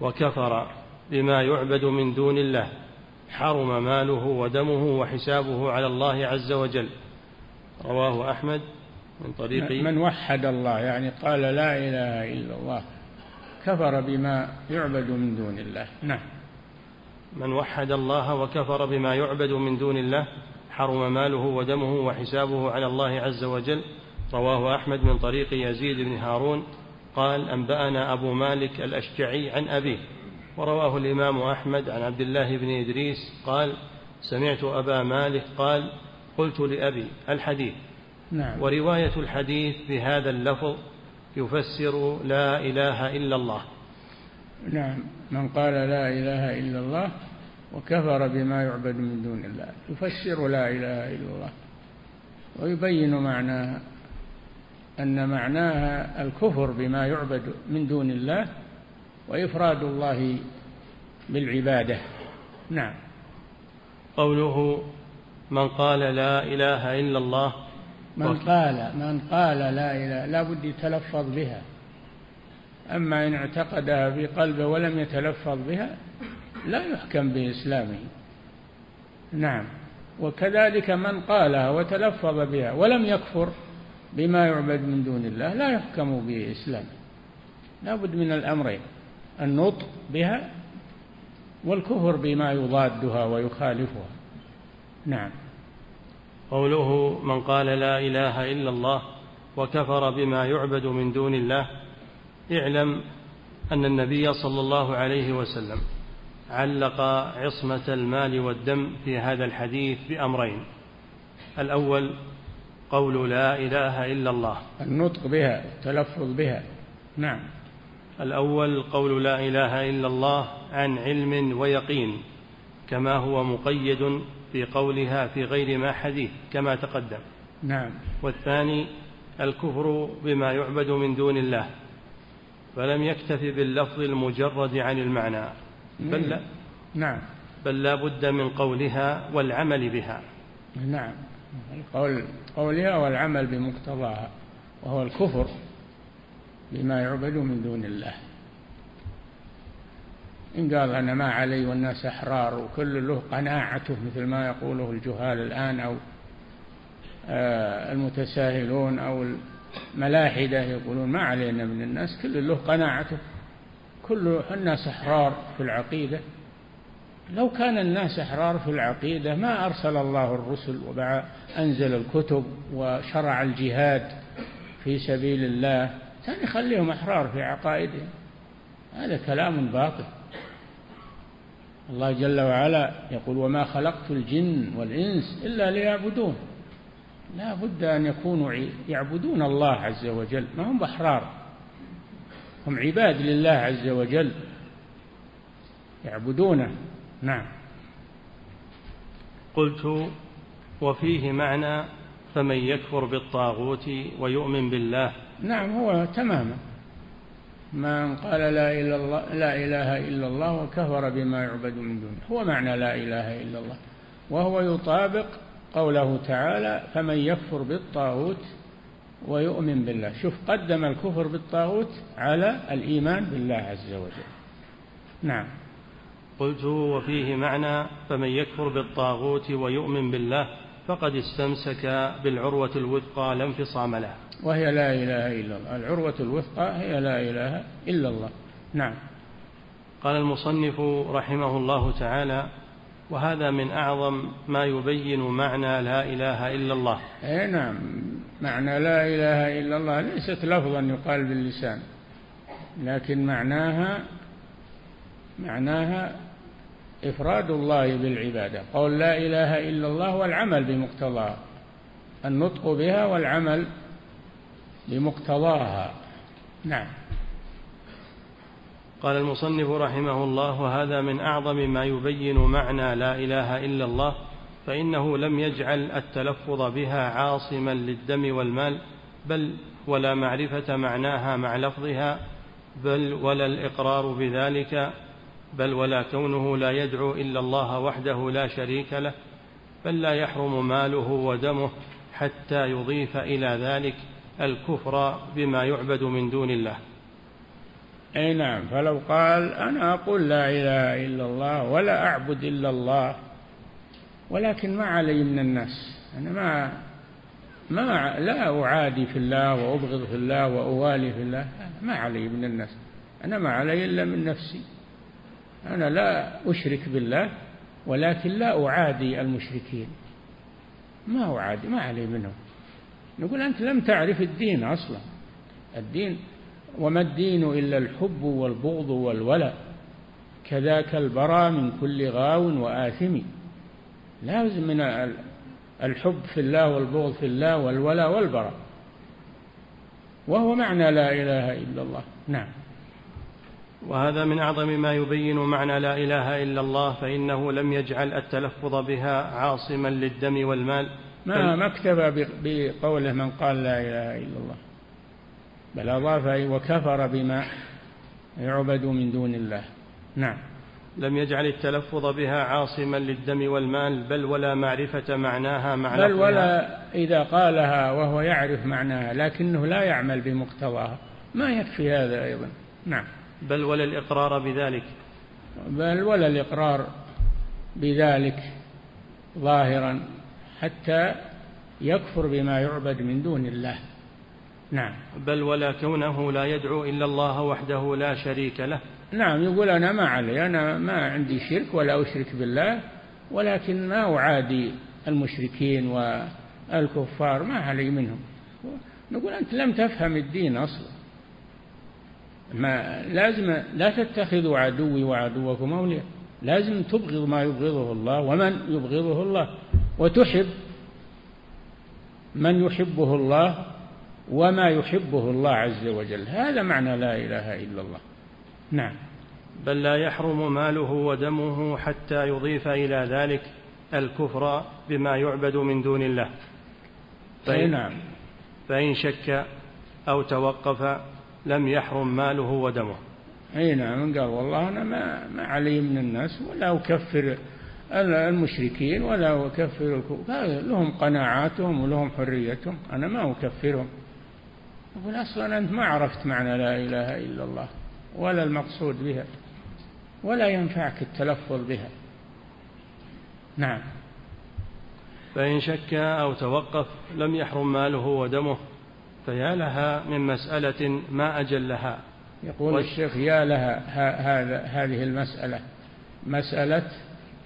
وكفر بما يعبد من دون الله حرم ماله ودمه وحسابه على الله عز وجل رواه أحمد من طريق من وحد الله يعني قال لا إله إلا الله. كفر بما يعبد من دون الله. نعم. من وحد الله وكفر بما يعبد من دون الله حرم ماله ودمه وحسابه على الله عز وجل. رواه أحمد من طريق يزيد بن هارون. قال أنبأنا أبو مالك الأشجعي عن أبيه. ورواه الإمام أحمد عن عبد الله بن إدريس. قال سمعت أبا مالك قال قلت لأبي الحديث. نعم. ورواية الحديث بهذا اللفظ يفسر لا إله إلا الله. نعم من قال لا إله إلا الله وكفر بما يعبد من دون الله يفسر لا إله إلا الله ويبين معناها أن معناها الكفر بما يعبد من دون الله وإفراد الله بالعبادة. نعم. قوله من قال لا إله إلا الله من قال من قال لا إله لا بد يتلفظ بها. أما إن اعتقدها في قلبه ولم يتلفظ بها لا يحكم بإسلامه. نعم. وكذلك من قالها وتلفظ بها ولم يكفر بما يعبد من دون الله لا يحكم بإسلامه. لا بد من الأمرين النطق بها والكفر بما يضادها ويخالفها. نعم. قوله من قال لا إله إلا الله وكفر بما يعبد من دون الله اعلم أن النبي صلى الله عليه وسلم علق عصمة المال والدم في هذا الحديث بأمرين. الأول قول لا إله إلا الله. النطق بها التلفظ بها. نعم. الأول قول لا إله إلا الله عن علم ويقين كما هو مقيد في قولها في غير ما حديث كما تقدم. نعم. والثاني الكفر بما يعبد من دون الله فلم يكتف باللفظ المجرد عن المعنى. بل لا. نعم. بل لا بد من قولها والعمل بها. نعم. القول قولها والعمل بمقتضاها وهو الكفر بما يعبد من دون الله. إن قال أنا ما علي والناس أحرار وكل له قناعته مثل ما يقوله الجهال الآن أو آه، المتساهلون أو الملاحدة يقولون ما علينا من الناس كل له قناعته. كل الناس أحرار في العقيدة. لو كان الناس أحرار في العقيدة ما أرسل الله الرسل وأنزل الكتب وشرع الجهاد في سبيل الله كان يخليهم أحرار في عقائدهم. هذا كلام باطل. الله جل وعلا يقول وما خلقت الجن والإنس إلا ليعبدون. لا بد أن يكونوا يعبدون الله عز وجل. ما هم بأحرار هم عباد لله عز وجل. يعبدونه. نعم. قلت وفيه معنى فمن يكفر بالطاغوت ويؤمن بالله. نعم هو تماما. من قال لا, إلا الله لا إله إلا الله وكفر بما يعبد من دونه. هو معنى لا إله إلا الله. وهو يطابق قوله تعالى فمن يكفر بالطاغوت ويؤمن بالله. شوف قدم الكفر بالطاغوت على الإيمان بالله عز وجل. نعم. قلت وفيه معنى فمن يكفر بالطاغوت ويؤمن بالله فقد استمسك بالعروة الوثقى لا انفصام لها وهي لا إله إلا الله. العروة الوثقى هي لا إله إلا الله. نعم. قال المصنف رحمه الله تعالى وهذا من أعظم ما يبين معنى لا إله إلا الله. أي نعم. معنى لا إله إلا الله ليست لفظا يقال باللسان لكن معناها معناها إفراد الله بالعبادة. قول لا إله إلا الله والعمل بمقتضاها النطق بها والعمل بمقتضاها نعم. قال المصنف رحمه الله وهذا من أعظم ما يبين معنى لا إله إلا الله فإنه لم يجعل التلفظ بها عاصما للدم والمال بل ولا معرفة معناها مع لفظها بل ولا الإقرار بذلك بل ولا كونه لا يدعو إلا الله وحده لا شريك له بل لا يحرم ماله ودمه حتى يضيف إلى ذلك الكفر بما يعبد من دون الله. أي نعم فلو قال أنا أقول لا إله إلا الله ولا أعبد إلا الله ولكن ما علي من الناس. أنا ما ما لا أعادي في الله وأبغض في الله وأوالي في الله ما علي من الناس. أنا ما علي إلا من نفسي. أنا لا أشرك بالله ولكن لا أعادي المشركين. ما هو عادي ما عليه منه نقول أنت لم تعرف الدين أصلا. الدين وما الدين إلا الحب والبغض والولاء كذاك البراء من كل غاو وآثم. لازم من الحب في الله والبغض في الله والولاء والبراء. وهو معنى لا إله إلا الله. نعم. وهذا من أعظم ما يبين معنى لا إله إلا الله فإنه لم يجعل التلفظ بها عاصما للدم والمال. ما ما اكتفى بقوله من قال لا إله إلا الله. بل أضاف وكفر بما يعبد من دون الله. نعم. لم يجعل التلفظ بها عاصما للدم والمال بل ولا معرفة معناها مع بل ولا إذا قالها وهو يعرف معناها لكنه لا يعمل بمقتضاها. ما يكفي هذا أيضا. نعم. بل ولا الإقرار بذلك. بل ولا الإقرار بذلك ظاهرا. حتى يكفر بما يعبد من دون الله. نعم. بل ولا كونه لا يدعو إلا الله وحده لا شريك له. نعم يقول أنا ما علي أنا ما عندي شرك ولا أشرك بالله ولكن ما أعادي المشركين والكفار ما علي منهم. نقول أنت لم تفهم الدين أصلا. ما لازم لا تتخذوا عدوي وعدوكم أولياء. لازم تبغض ما يبغضه الله ومن يبغضه الله. وتحب من يحبه الله وما يحبه الله عز وجل. هذا معنى لا إله إلا الله. نعم. بل لا يحرم ماله ودمه حتى يضيف إلى ذلك الكفر بما يعبد من دون الله. فإن, نعم. فإن شك أو توقف لم يحرم ماله ودمه. اي نعم قال والله أنا ما ما علي من الناس ولا أكفر المشركين ولا أكفر لهم قناعاتهم ولهم حريتهم أنا ما أكفرهم. يقول أصلا أنت ما عرفت معنى لا إله إلا الله ولا المقصود بها ولا ينفعك التلفظ بها. نعم. فإن شك أو توقف لم يحرم ماله ودمه فيا لها من مسألة ما أجلها. يقول و... الشيخ يا لها هذا هذه المسألة. مسألة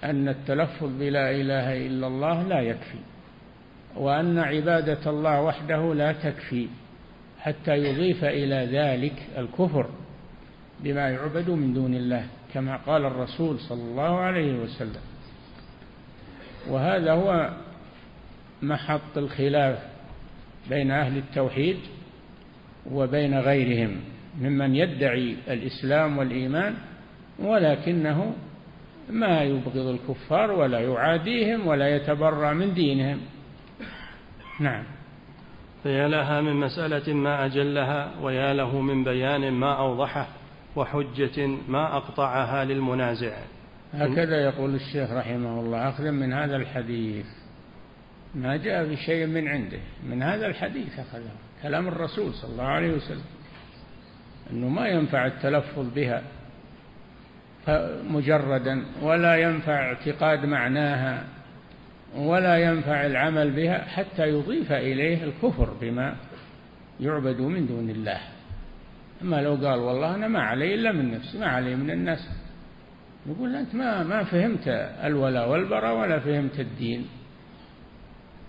أن التلفظ بلا إله إلا الله لا يكفي وأن عبادة الله وحده لا تكفي حتى يضيف إلى ذلك الكفر بما يعبد من دون الله كما قال الرسول صلى الله عليه وسلم. وهذا هو محط الخلاف بين أهل التوحيد وبين غيرهم. ممن يدعي الإسلام والإيمان ولكنه ما يبغض الكفار ولا يعاديهم ولا يتبرأ من دينهم. نعم. فيا لها من مسألة ما أجلها ويا له من بيان ما أوضحه وحجة ما أقطعها للمنازع. هكذا يقول الشيخ رحمه الله أخذا من هذا الحديث. ما جاء بشيء من عنده من هذا الحديث أخذه كلام الرسول صلى الله عليه وسلم. أنه ما ينفع التلفظ بها مجردا ولا ينفع اعتقاد معناها ولا ينفع العمل بها حتى يضيف إليه الكفر بما يعبد من دون الله. أما لو قال والله أنا ما علي إلا من نفسي ما علي من الناس. نقول أنت ما ما فهمت الولاء والبراء ولا فهمت الدين.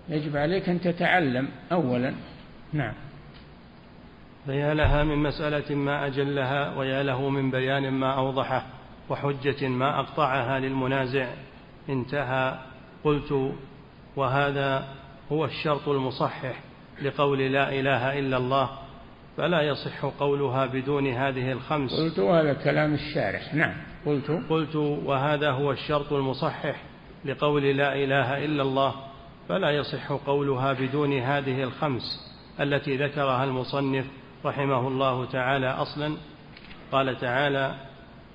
يجب عليك أن تتعلم أولا. نعم. فيا لها من مسألة ما أجلها ويا له من بيان ما أوضحه وحجة ما أقطعها للمنازع. انتهى. قلت وهذا هو الشرط المصحح لقول لا إله إلا الله فلا يصح قولها بدون هذه الخمس. قلت وهذا كلام الشارح. نعم. قلت قلت وهذا هو الشرط المصحح لقول لا إله إلا الله فلا يصح قولها بدون هذه الخمس التي ذكرها المصنف رحمه الله تعالى أصلا. قال تعالى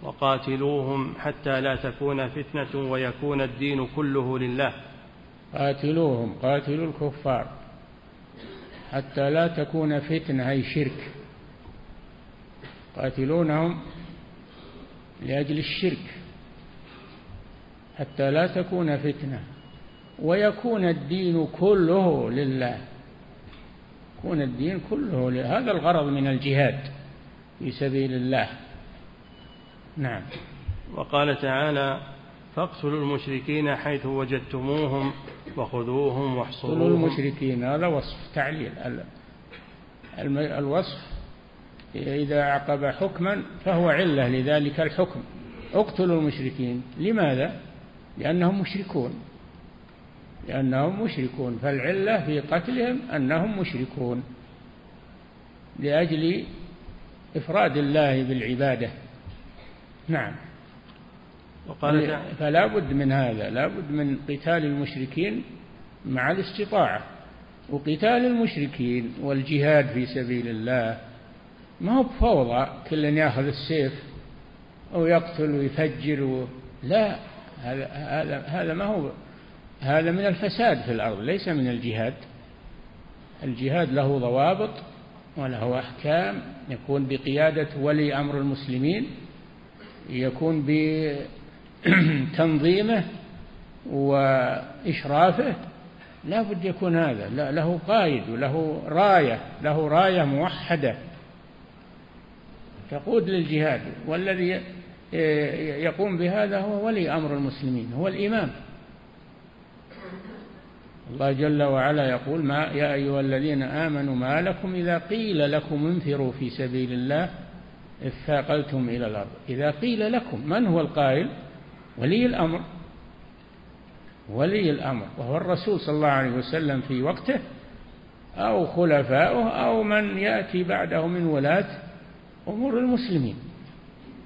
وقاتلوهم حتى لا تكون فتنة ويكون الدين كله لله. قاتلوهم قاتلوا الكفار حتى لا تكون فتنة أي شرك. قاتلونهم لأجل الشرك حتى لا تكون فتنة ويكون الدين كله لله. يكون الدين كله لله هذا الغرض من الجهاد في سبيل الله. نعم. وقال تعالى فاقتلوا المشركين حيث وجدتموهم وخذوهم واحصروهم. المشركين هذا وصف تعليل. الوصف إذا عقب حكما فهو علة لذلك الحكم. اقتلوا المشركين لماذا؟ لأنهم مشركون. لأنهم مشركون فالعلة في قتلهم أنهم مشركون لأجل إفراد الله بالعبادة. نعم. وقال فلا بد من هذا لا بد من قتال المشركين مع الاستطاعة. وقتال المشركين والجهاد في سبيل الله ما هو بفوضى كل يأخذ السيف أو يقتل ويفجر و... لا هذا هذا هذا ما هو هذا من الفساد في الأرض ليس من الجهاد. الجهاد له ضوابط وله أحكام يكون بقيادة ولي أمر المسلمين يكون بتنظيمه وإشرافه. لا بد يكون هذا له قائد وله راية له راية موحدة تقود للجهاد. والذي يقوم بهذا هو ولي أمر المسلمين هو الإمام. الله جل وعلا يقول ما يا أيها الذين آمنوا ما لكم إذا قيل لكم انفروا في سبيل الله اثاقلتم إلى الأرض. إذا قيل لكم من هو القائل؟ ولي الأمر. ولي الأمر. وهو الرسول صلى الله عليه وسلم في وقته أو خلفاؤه أو من يأتي بعده من ولاة أمور المسلمين.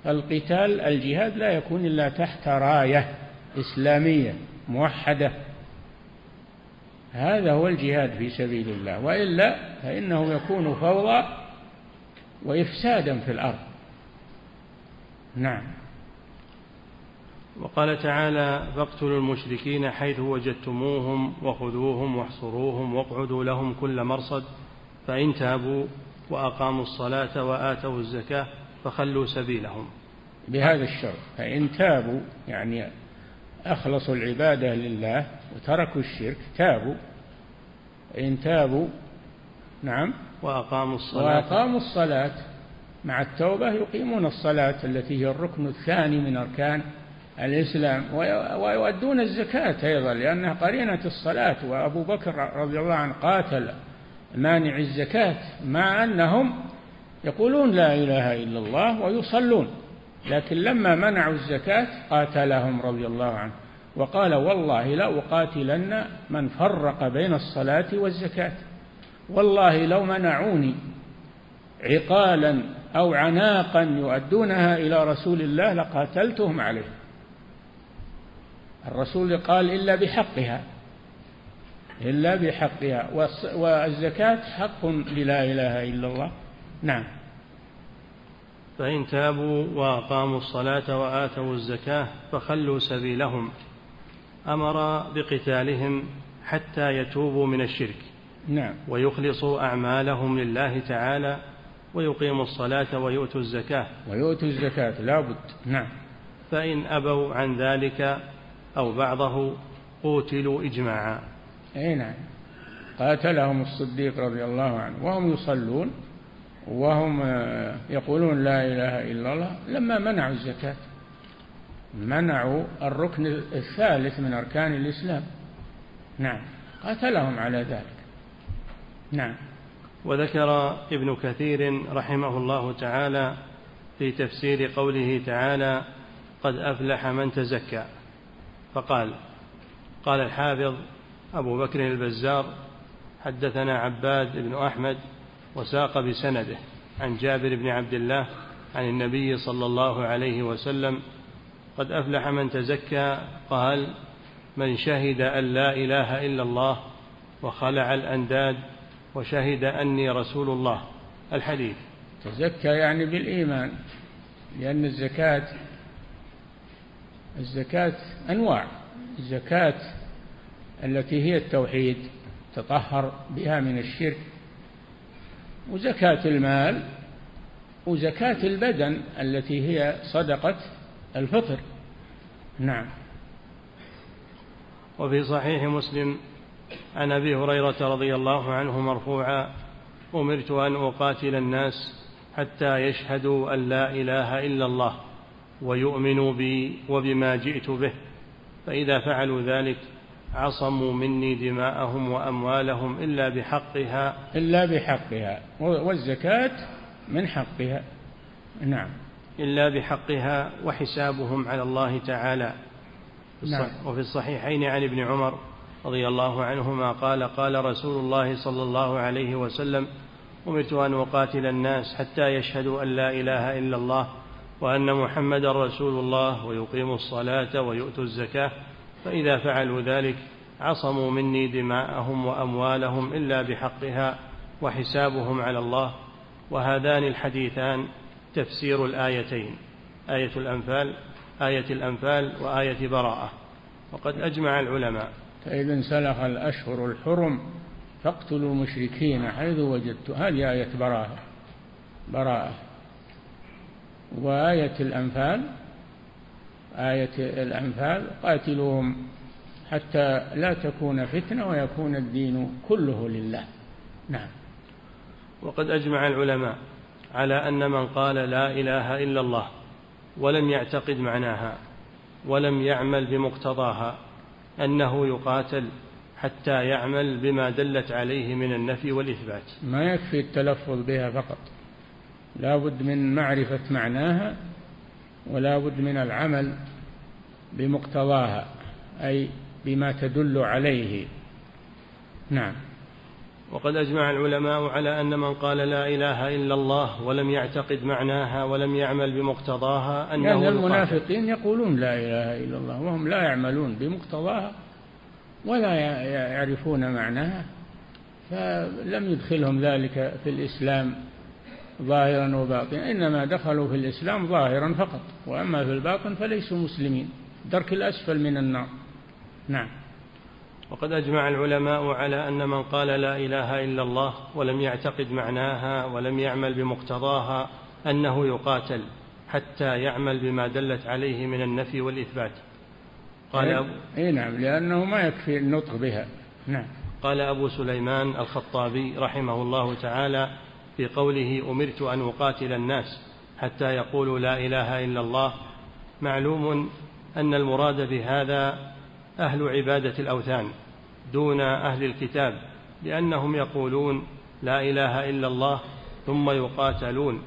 القتال الجهاد لا يكون إلا تحت راية إسلامية موحدة. هذا هو الجهاد في سبيل الله وإلا فإنه يكون فوضى وإفسادا في الأرض. نعم. وقال تعالى فاقتلوا المشركين حيث وجدتموهم وخذوهم واحصروهم واقعدوا لهم كل مرصد فإن تابوا وأقاموا الصلاة وآتوا الزكاة فخلوا سبيلهم. بهذا الشرط فإن تابوا يعني أخلصوا العبادة لله وتركوا الشرك تابوا. إن تابوا نعم. وأقاموا الصلاة. وأقاموا الصلاة مع التوبة يقيمون الصلاة التي هي الركن الثاني من أركان الإسلام. ويؤدون الزكاة أيضا لأنها قرينة الصلاة. وأبو بكر رضي الله عنه قاتل مانع الزكاة مع أنهم يقولون لا إله إلا الله ويصلون. لكن لما منعوا الزكاة قاتلهم رضي الله عنه. وقال والله لأقاتلن من فرق بين الصلاة والزكاة. والله لو منعوني عقالا أو عناقا يؤدونها إلى رسول الله لقاتلتهم عليه. الرسول قال إلا بحقها إلا بحقها. والزكاة حق للا إله إلا الله. نعم. فإن تابوا وأقاموا الصلاة وآتوا الزكاة فخلوا سبيلهم أمر بقتالهم حتى يتوبوا من الشرك نعم. ويخلصوا أعمالهم لله تعالى ويقيموا الصلاة ويؤتوا الزكاة. ويؤتوا الزكاة لا بد. نعم. فإن أبوا عن ذلك أو بعضه قوتلوا إجماعا. أي نعم. قاتلهم الصديق رضي الله عنه وهم يصلون. وهم يقولون لا إله إلا الله لما منعوا الزكاة. منعوا الركن الثالث من أركان الإسلام. نعم قاتلهم على ذلك. نعم. وذكر ابن كثير رحمه الله تعالى في تفسير قوله تعالى قد أفلح من تزكى فقال قال الحافظ أبو بكر البزار حدثنا عباد بن أحمد وساق بسنده عن جابر بن عبد الله عن النبي صلى الله عليه وسلم قد أفلح من تزكى قال من شهد أن لا إله إلا الله وخلع الأنداد وشهد أني رسول الله. الحديث. تزكى يعني بالإيمان لأن الزكاة الزكاة أنواع. الزكاة التي هي التوحيد تطهر بها من الشرك وزكاة المال وزكاة البدن التي هي صدقة الفطر. نعم. وفي صحيح مسلم عن أبي هريرة رضي الله عنه مرفوعا أمرت أن أقاتل الناس حتى يشهدوا أن لا إله إلا الله ويؤمنوا بي وبما جئت به فإذا فعلوا ذلك عصموا مني دماءهم وأموالهم إلا بحقها. إلا بحقها. والزكاة من حقها. نعم. إلا بحقها وحسابهم على الله تعالى. نعم. وفي الصحيحين عن ابن عمر رضي الله عنهما قال قال رسول الله صلى الله عليه وسلم أمرت أن أقاتل الناس حتى يشهدوا أن لا إله إلا الله وأن محمدا رسول الله ويقيموا الصلاة ويؤتوا الزكاة فإذا فعلوا ذلك عصموا مني دماءهم وأموالهم إلا بحقها وحسابهم على الله وهذان الحديثان تفسير الآيتين آية الأنفال آية الأنفال وآية براءة. وقد أجمع العلماء. فإذا انسلخ الأشهر الحرم فاقتلوا المشركين حيث وجدتم هذه آية براءة براءة. وآية الأنفال آية الأنفال قاتلوهم حتى لا تكون فتنة ويكون الدين كله لله. نعم. وقد أجمع العلماء على أن من قال لا إله إلا الله ولم يعتقد معناها ولم يعمل بمقتضاها أنه يقاتل حتى يعمل بما دلت عليه من النفي والإثبات. ما يكفي التلفظ بها فقط. لا بد من معرفة معناها ولا بد من العمل بمقتضاها أي بما تدل عليه. نعم. وقد أجمع العلماء على أن من قال لا إله إلا الله ولم يعتقد معناها ولم يعمل بمقتضاها أنه يعني المنافقين يقولون لا إله إلا الله وهم لا يعملون بمقتضاها ولا يعرفون معناها فلم يدخلهم ذلك في الإسلام ظاهرا وباطنا. إنما دخلوا في الإسلام ظاهرا فقط وأما في الباطن فليسوا مسلمين. درك الأسفل من النار. نعم. وقد أجمع العلماء على أن من قال لا إله إلا الله ولم يعتقد معناها ولم يعمل بمقتضاها أنه يقاتل حتى يعمل بما دلت عليه من النفي والإثبات. قال أبو أي نعم لأنه ما يكفي النطق بها. نعم. قال أبو سليمان الخطابي رحمه الله تعالى في قوله أمرت أن أقاتل الناس حتى يقولوا لا إله إلا الله معلوم أن المراد بهذا أهل عبادة الأوثان دون أهل الكتاب لأنهم يقولون لا إله إلا الله ثم يقاتلون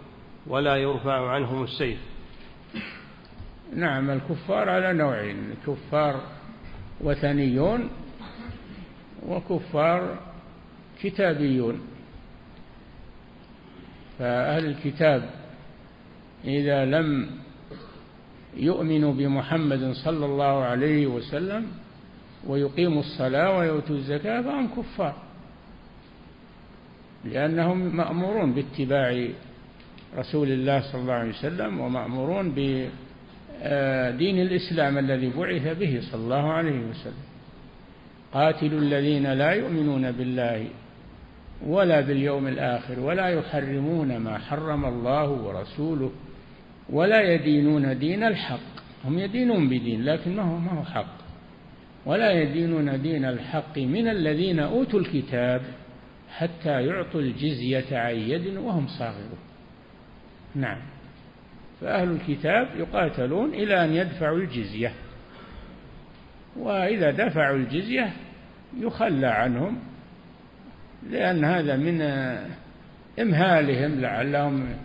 ولا يرفع عنهم السيف. نعم الكفار على نوعين كفار وثنيون وكفار كتابيون. فأهل الكتاب إذا لم يؤمنوا بمحمد صلى الله عليه وسلم ويقيموا الصلاة ويؤتوا الزكاة فهم كفار لأنهم مأمورون باتباع رسول الله صلى الله عليه وسلم ومأمورون بدين الإسلام الذي بعث به صلى الله عليه وسلم قاتلوا الذين لا يؤمنون بالله ولا باليوم الآخر ولا يحرمون ما حرم الله ورسوله ولا يدينون دين الحق. هم يدينون بدين لكن ما هو ما هو حق. ولا يدينون دين الحق من الذين أوتوا الكتاب حتى يعطوا الجزية عن يد وهم صاغرون. نعم. فأهل الكتاب يقاتلون إلى أن يدفعوا الجزية. وإذا دفعوا الجزية يخلى عنهم لأن هذا من إمهالهم لعلهم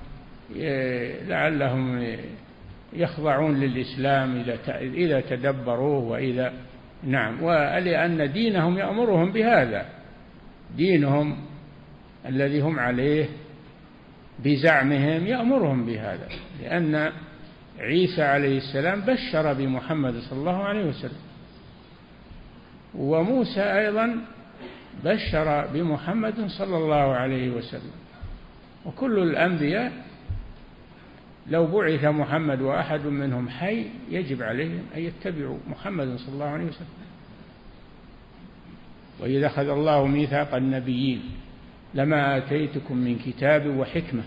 لعلهم يخضعون للإسلام إذا إذا تدبروه وإذا نعم. ولأن دينهم يأمرهم بهذا. دينهم الذي هم عليه بزعمهم يأمرهم بهذا. لأن عيسى عليه السلام بشر بمحمد صلى الله عليه وسلم. وموسى أيضا بشر بمحمد صلى الله عليه وسلم. وكل الأنبياء لو بعث محمد وأحد منهم حي يجب عليهم أن يتبعوا محمد صلى الله عليه وسلم. وإذا أخذ الله ميثاق النبيين لما آتيتكم من كتاب وحكمة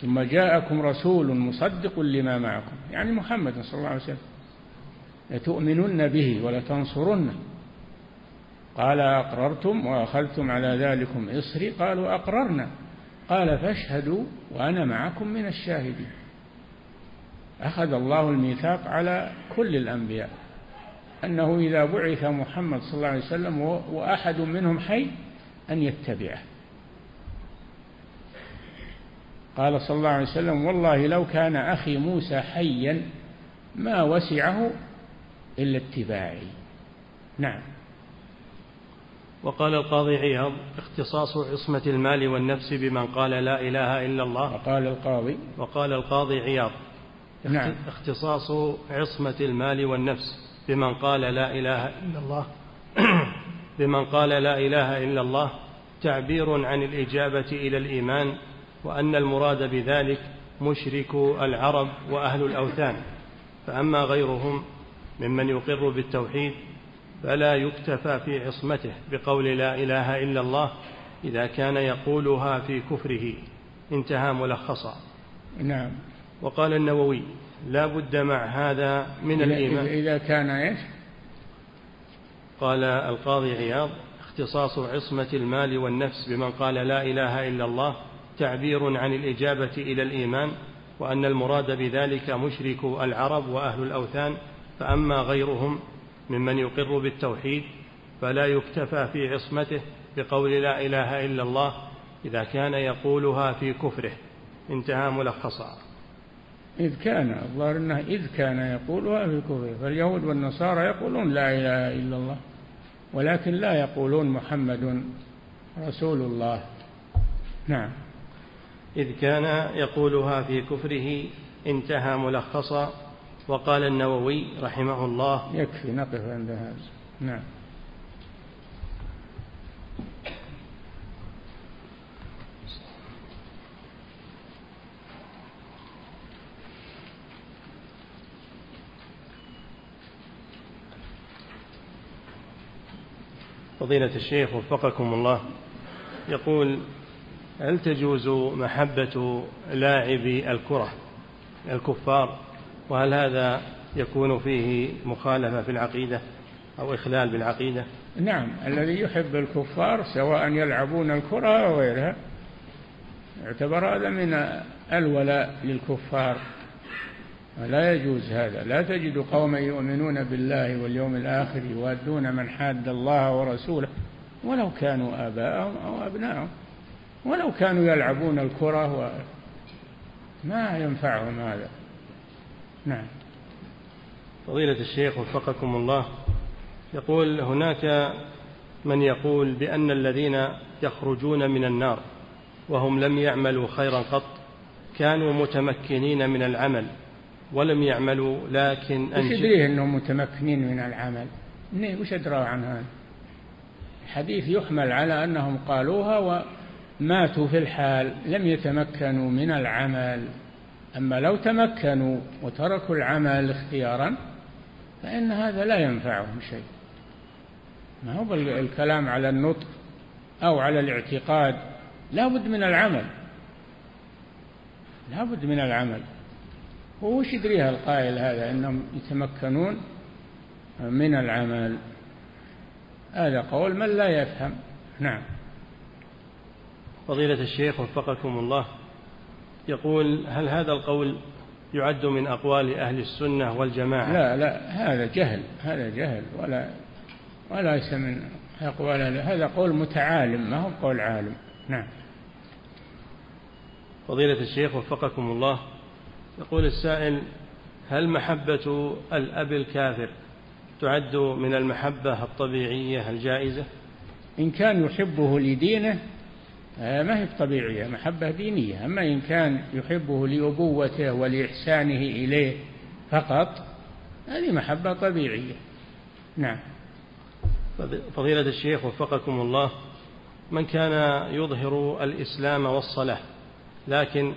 ثم جاءكم رسول مصدق لما معكم يعني محمد صلى الله عليه وسلم. لتؤمنن به ولتنصرنه. قال أقررتم وأخذتم على ذلكم إصري؟ قالوا أقررنا. قال فاشهدوا وأنا معكم من الشاهدين. أخذ الله الميثاق على كل الأنبياء. أنه إذا بعث محمد صلى الله عليه وسلم وأحد منهم حي أن يتبعه. قال صلى الله عليه وسلم والله لو كان أخي موسى حيا ما وسعه إلا اتباعي. نعم. وقال القاضي عياض اختصاص عصمة المال والنفس بمن قال لا إله إلا الله. وقال القاضي. وقال القاضي عياض نعم. اختصاص عصمة المال والنفس بمن قال لا إله إلا الله. بمن قال لا إله إلا الله تعبير عن الإجابة إلى الإيمان وأن المراد بذلك مشرك العرب وأهل الأوثان. فأما غيرهم ممن يقر بالتوحيد فلا يكتفى في عصمته بقول لا إله إلا الله إذا كان يقولها في كفره. انتهى ملخصا. نعم. وقال النووي لا بد مع هذا من الإيمان. إذا كان إيش؟ قال القاضي عياض اختصاص عصمة المال والنفس بمن قال لا إله إلا الله تعبير عن الإجابة إلى الإيمان وأن المراد بذلك مشرك العرب وأهل الأوثان فأما غيرهم ممن يقر بالتوحيد فلا يكتفى في عصمته بقول لا إله إلا الله إذا كان يقولها في كفره. انتهى ملخصا. إذ كان الظاهر أنه إذ كان يقولها في كفره فاليهود والنصارى يقولون لا إله إلا الله ولكن لا يقولون محمد رسول الله. نعم. إذ كان يقولها في كفره انتهى ملخصا. وقال النووي رحمه الله يكفي نقف عند هذا. نعم. فضيلة الشيخ وفقكم الله يقول هل تجوز محبة لاعبي الكرة الكفار وهل هذا يكون فيه مخالفة في العقيدة أو إخلال بالعقيدة؟ نعم الذي يحب الكفار سواء يلعبون الكرة أو غيرها يعتبر هذا من الولاء للكفار. لا يجوز هذا. لا تجد قوما يؤمنون بالله واليوم الآخر يوادون من حاد الله ورسوله ولو كانوا آباءهم أو أبناءهم ولو كانوا يلعبون الكرة و... ما ينفعهم هذا. نعم. فضيلة الشيخ وفقكم الله يقول هناك من يقول بأن الذين يخرجون من النار وهم لم يعملوا خيرا قط كانوا متمكنين من العمل ولم يعملوا لكن وش يدريه أنهم متمكنين من العمل؟ وش أدراه عن هذا الحديث يحمل على أنهم قالوها وماتوا في الحال لم يتمكنوا من العمل. أما لو تمكنوا وتركوا العمل اختيارا فإن هذا لا ينفعهم شيء. ما هو الكلام على النطق أو على الاعتقاد. لا بد من العمل. لا بد من العمل. وش يدريها القائل هذا؟ أنهم يتمكنون من العمل. هذا قول من لا يفهم. نعم. فضيلة الشيخ وفقكم الله. يقول هل هذا القول يعد من أقوال أهل السنة والجماعة؟ لا لا هذا جهل هذا جهل ولا وليس من أقوال هذا قول متعالم ما هو قول عالم. نعم. فضيلة الشيخ وفقكم الله يقول السائل هل محبة الأب الكافر تعد من المحبة الطبيعية الجائزة؟ إن كان يحبه لدينه ما هي طبيعية محبة دينية. أما إن كان يحبه لأبوته ولإحسانه إليه فقط هذه محبة طبيعية. نعم. فضيلة الشيخ وفقكم الله من كان يظهر الإسلام والصلاة لكن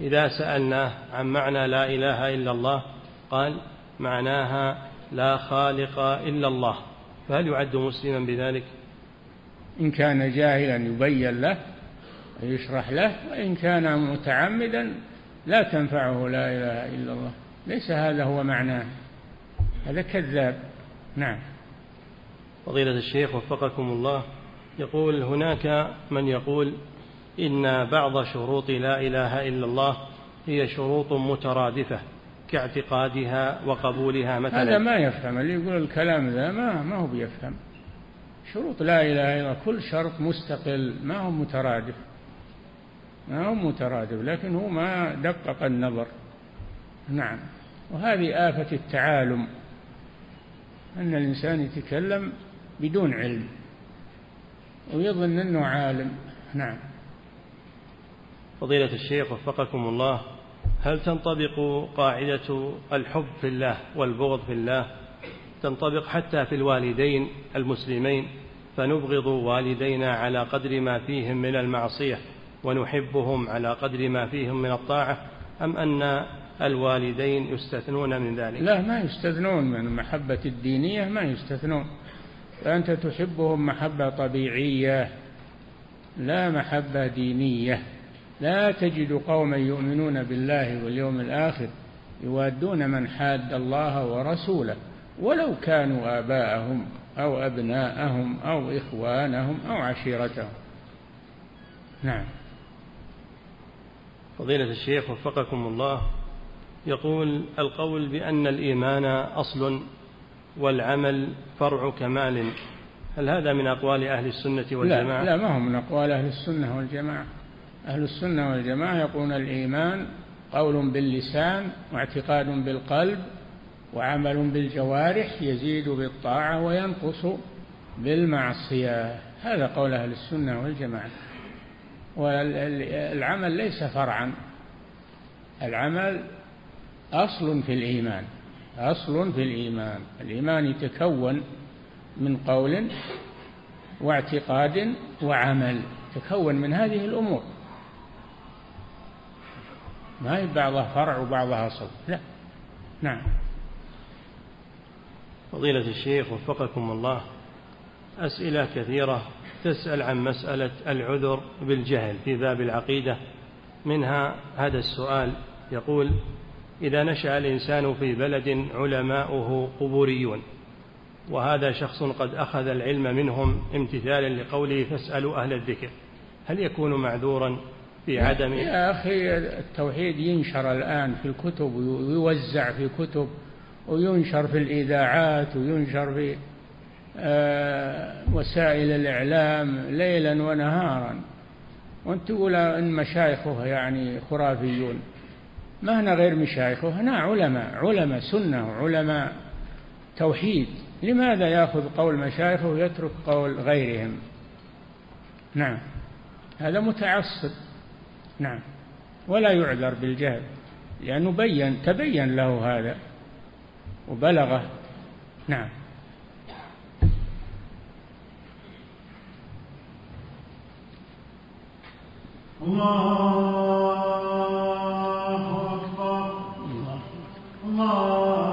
إذا سألناه عن معنى لا إله إلا الله قال معناها لا خالق إلا الله. فهل يعد مسلما بذلك؟ إن كان جاهلا يبين له ويشرح له وإن كان متعمدا لا تنفعه لا إله إلا الله. ليس هذا هو معناه. هذا كذاب. نعم. فضيلة الشيخ وفقكم الله. يقول هناك من يقول إن بعض شروط لا إله إلا الله هي شروط مترادفة كاعتقادها وقبولها مثلا. هذا ما يفهم. اللي يقول الكلام ذا ما ما هو بيفهم. شروط لا إله إلا الله كل شرط مستقل ما هو مترادف. ما هو مترادف لكن هو ما دقق النظر. نعم. وهذه آفة التعالم أن الإنسان يتكلم بدون علم ويظن أنه عالم. نعم. فضيلة الشيخ وفقكم الله هل تنطبق قاعدة الحب في الله والبغض في الله تنطبق حتى في الوالدين المسلمين؟ فنبغض والدينا على قدر ما فيهم من المعصية. ونحبهم على قدر ما فيهم من الطاعة أم أن الوالدين يستثنون من ذلك؟ لا ما يستثنون. من المحبة الدينية ما يستثنون. فأنت تحبهم محبة طبيعية لا محبة دينية. لا تجد قوما يؤمنون بالله واليوم الآخر يوادون من حاد الله ورسوله ولو كانوا آباءهم أو أبناءهم أو إخوانهم أو عشيرتهم. نعم. فضيلة الشيخ وفقكم الله يقول القول بأن الإيمان أصل والعمل فرع كمال. هل هذا من أقوال أهل السنة والجماعة؟ لا, لا ما هو من أقوال أهل السنة والجماعة. أهل السنة والجماعة يقولون الإيمان قول باللسان واعتقاد بالقلب وعمل بالجوارح يزيد بالطاعة وينقص بالمعصية. هذا قول أهل السنة والجماعة. والعمل ليس فرعا. العمل أصل في الإيمان أصل في الإيمان. الإيمان يتكون من قول واعتقاد وعمل تكون من هذه الأمور. ما هي بعضها فرع وبعضها أصل؟ لا. نعم. فضيلة الشيخ وفقكم الله. أسئلة كثيرة تسأل عن مسألة العذر بالجهل في باب العقيدة. منها هذا السؤال يقول إذا نشأ الإنسان في بلد علماؤه قبوريون وهذا شخص قد أخذ العلم منهم امتثالا لقوله فاسألوا أهل الذكر هل يكون معذورا في عدم؟ يا أخي التوحيد ينشر الآن في الكتب ويوزع في كتب وينشر في الإذاعات وينشر في وسائل الإعلام ليلا ونهارا. وأنت تقول إن مشايخه يعني خرافيون. ما هنا غير مشايخه هنا علماء علماء سنة وعلماء توحيد. لماذا يأخذ قول مشايخه ويترك قول غيرهم؟ نعم. هذا متعصب. نعم. ولا يعذر بالجهل. لأنه بين تبين له هذا. وبلغه. نعم. الله أكبر. الله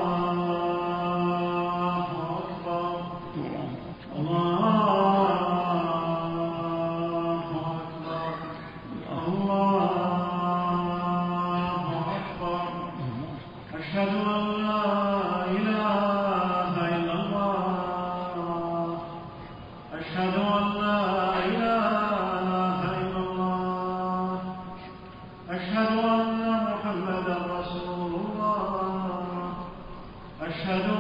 shadow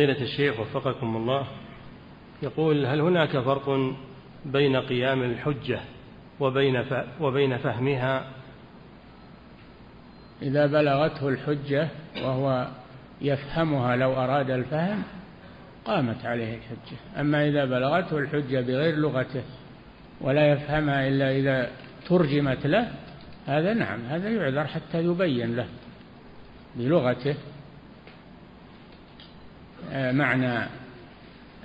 فضيلة الشيخ وفقكم الله يقول هل هناك فرق بين قيام الحجة وبين. وبين فهمها إذا بلغته الحجة وهو يفهمها لو أراد الفهم قامت عليه الحجة أما إذا بلغته الحجة بغير لغته ولا يفهمها إلا إذا ترجمت له هذا نعم هذا يعذر حتى يبين له بلغته معنى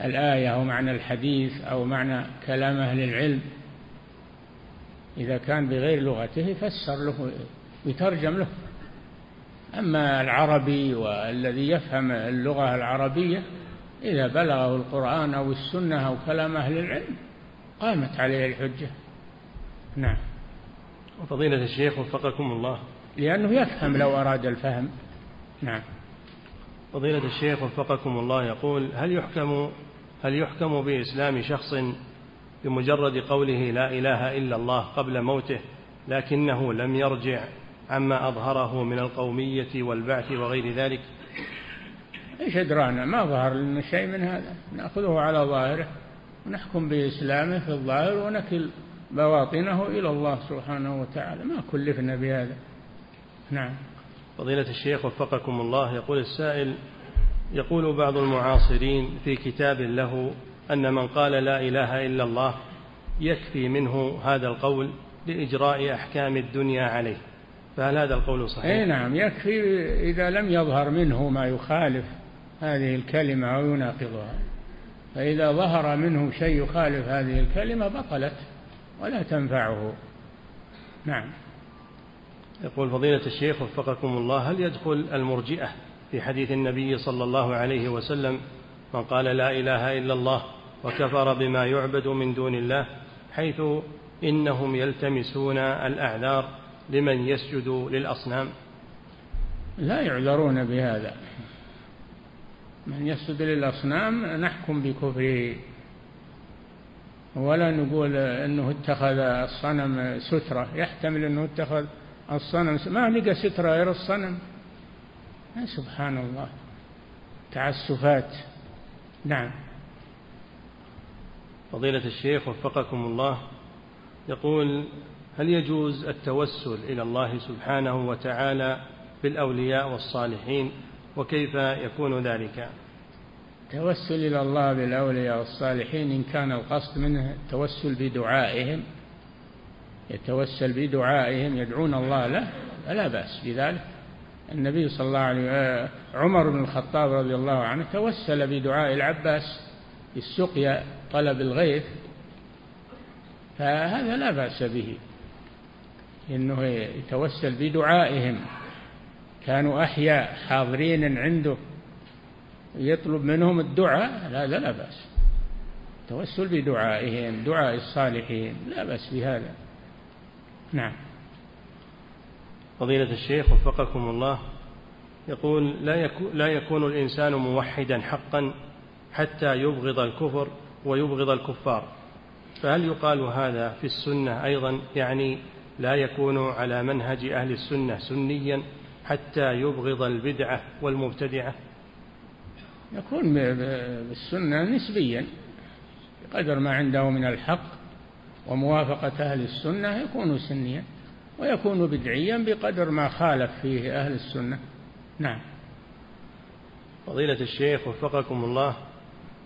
الآية أو معنى الحديث أو معنى كلام أهل العلم. إذا كان بغير لغته يفسر له ويترجم له. أما العربي والذي يفهم اللغة العربية إذا بلغه القرآن أو السنة أو كلام أهل العلم قامت عليه الحجة. نعم. وفضيلة الشيخ وفقكم الله. لأنه يفهم لو أراد الفهم. نعم. فضيلة الشيخ وفقكم الله يقول هل يحكم هل يحكم بإسلام شخص بمجرد قوله لا إله إلا الله قبل موته لكنه لم يرجع عما أظهره من القومية والبعث وغير ذلك؟ إيش أدرانا؟ ما ظهر لنا شيء من هذا. نأخذه على ظاهره ونحكم بإسلامه في الظاهر ونكل بواطنه إلى الله سبحانه وتعالى. ما كلفنا بهذا. نعم. فضيلة الشيخ وفقكم الله يقول السائل يقول بعض المعاصرين في كتاب له أن من قال لا إله إلا الله يكفي منه هذا القول لإجراء أحكام الدنيا عليه. فهل هذا القول صحيح؟ اي نعم يكفي إذا لم يظهر منه ما يخالف هذه الكلمة أو يناقضها. فإذا ظهر منه شيء يخالف هذه الكلمة بطلت ولا تنفعه. نعم. يقول فضيلة الشيخ وفقكم الله هل يدخل المرجئة في حديث النبي صلى الله عليه وسلم من قال لا إله إلا الله وكفر بما يعبد من دون الله حيث إنهم يلتمسون الأعذار لمن يسجد للأصنام؟ لا يعذرون بهذا. من يسجد للأصنام نحكم بكفره. ولا نقول إنه اتخذ الصنم سترة يحتمل إنه اتخذ الصنم. ما لقى سترة غير الصنم؟ سبحان الله تعسفات. نعم. فضيلة الشيخ وفقكم الله يقول هل يجوز التوسل إلى الله سبحانه وتعالى بالأولياء والصالحين؟ وكيف يكون ذلك؟ التوسل إلى الله بالأولياء والصالحين إن كان القصد منه التوسل بدعائهم يتوسل بدعائهم يدعون الله له فلا بأس بذلك. النبي صلى الله عليه وسلم عمر بن الخطاب رضي الله عنه توسل بدعاء العباس بالسقيا طلب الغيث فهذا لا بأس به. إنه يتوسل بدعائهم. كانوا أحياء حاضرين عنده يطلب منهم الدعاء لا, لا بأس. توسل بدعائهم دعاء الصالحين لا بأس بهذا. نعم. فضيلة الشيخ وفقكم الله يقول لا يكون, لا يكون الإنسان موحدا حقا حتى يبغض الكفر ويبغض الكفار. فهل يقال هذا في السنة أيضا؟ يعني لا يكون على منهج أهل السنة سنيا حتى يبغض البدعة والمبتدعة؟ يكون بالسنة نسبيا بقدر ما عنده من الحق وموافقة أهل السنة يكون سنيا ويكون بدعيا بقدر ما خالف فيه أهل السنة. نعم. فضيلة الشيخ وفقكم الله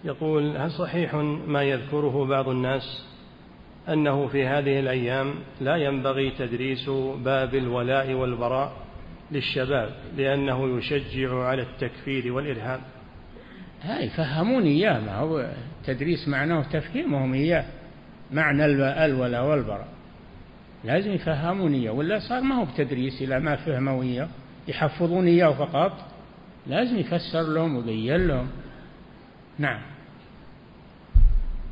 يقول هل صحيح ما يذكره بعض الناس أنه في هذه الأيام لا ينبغي تدريس باب الولاء والبراء للشباب لأنه يشجع على التكفير والإرهاب؟ هاي فهموني إياه ما هو تدريس معناه تفهيمهم إياه. معنى الولاء والبراء. لازم يفهمون إياه ولا صار ما هو بتدريس إلى ما فهموا إياه يحفظون إياه فقط. لازم يفسر لهم ويبين لهم. نعم.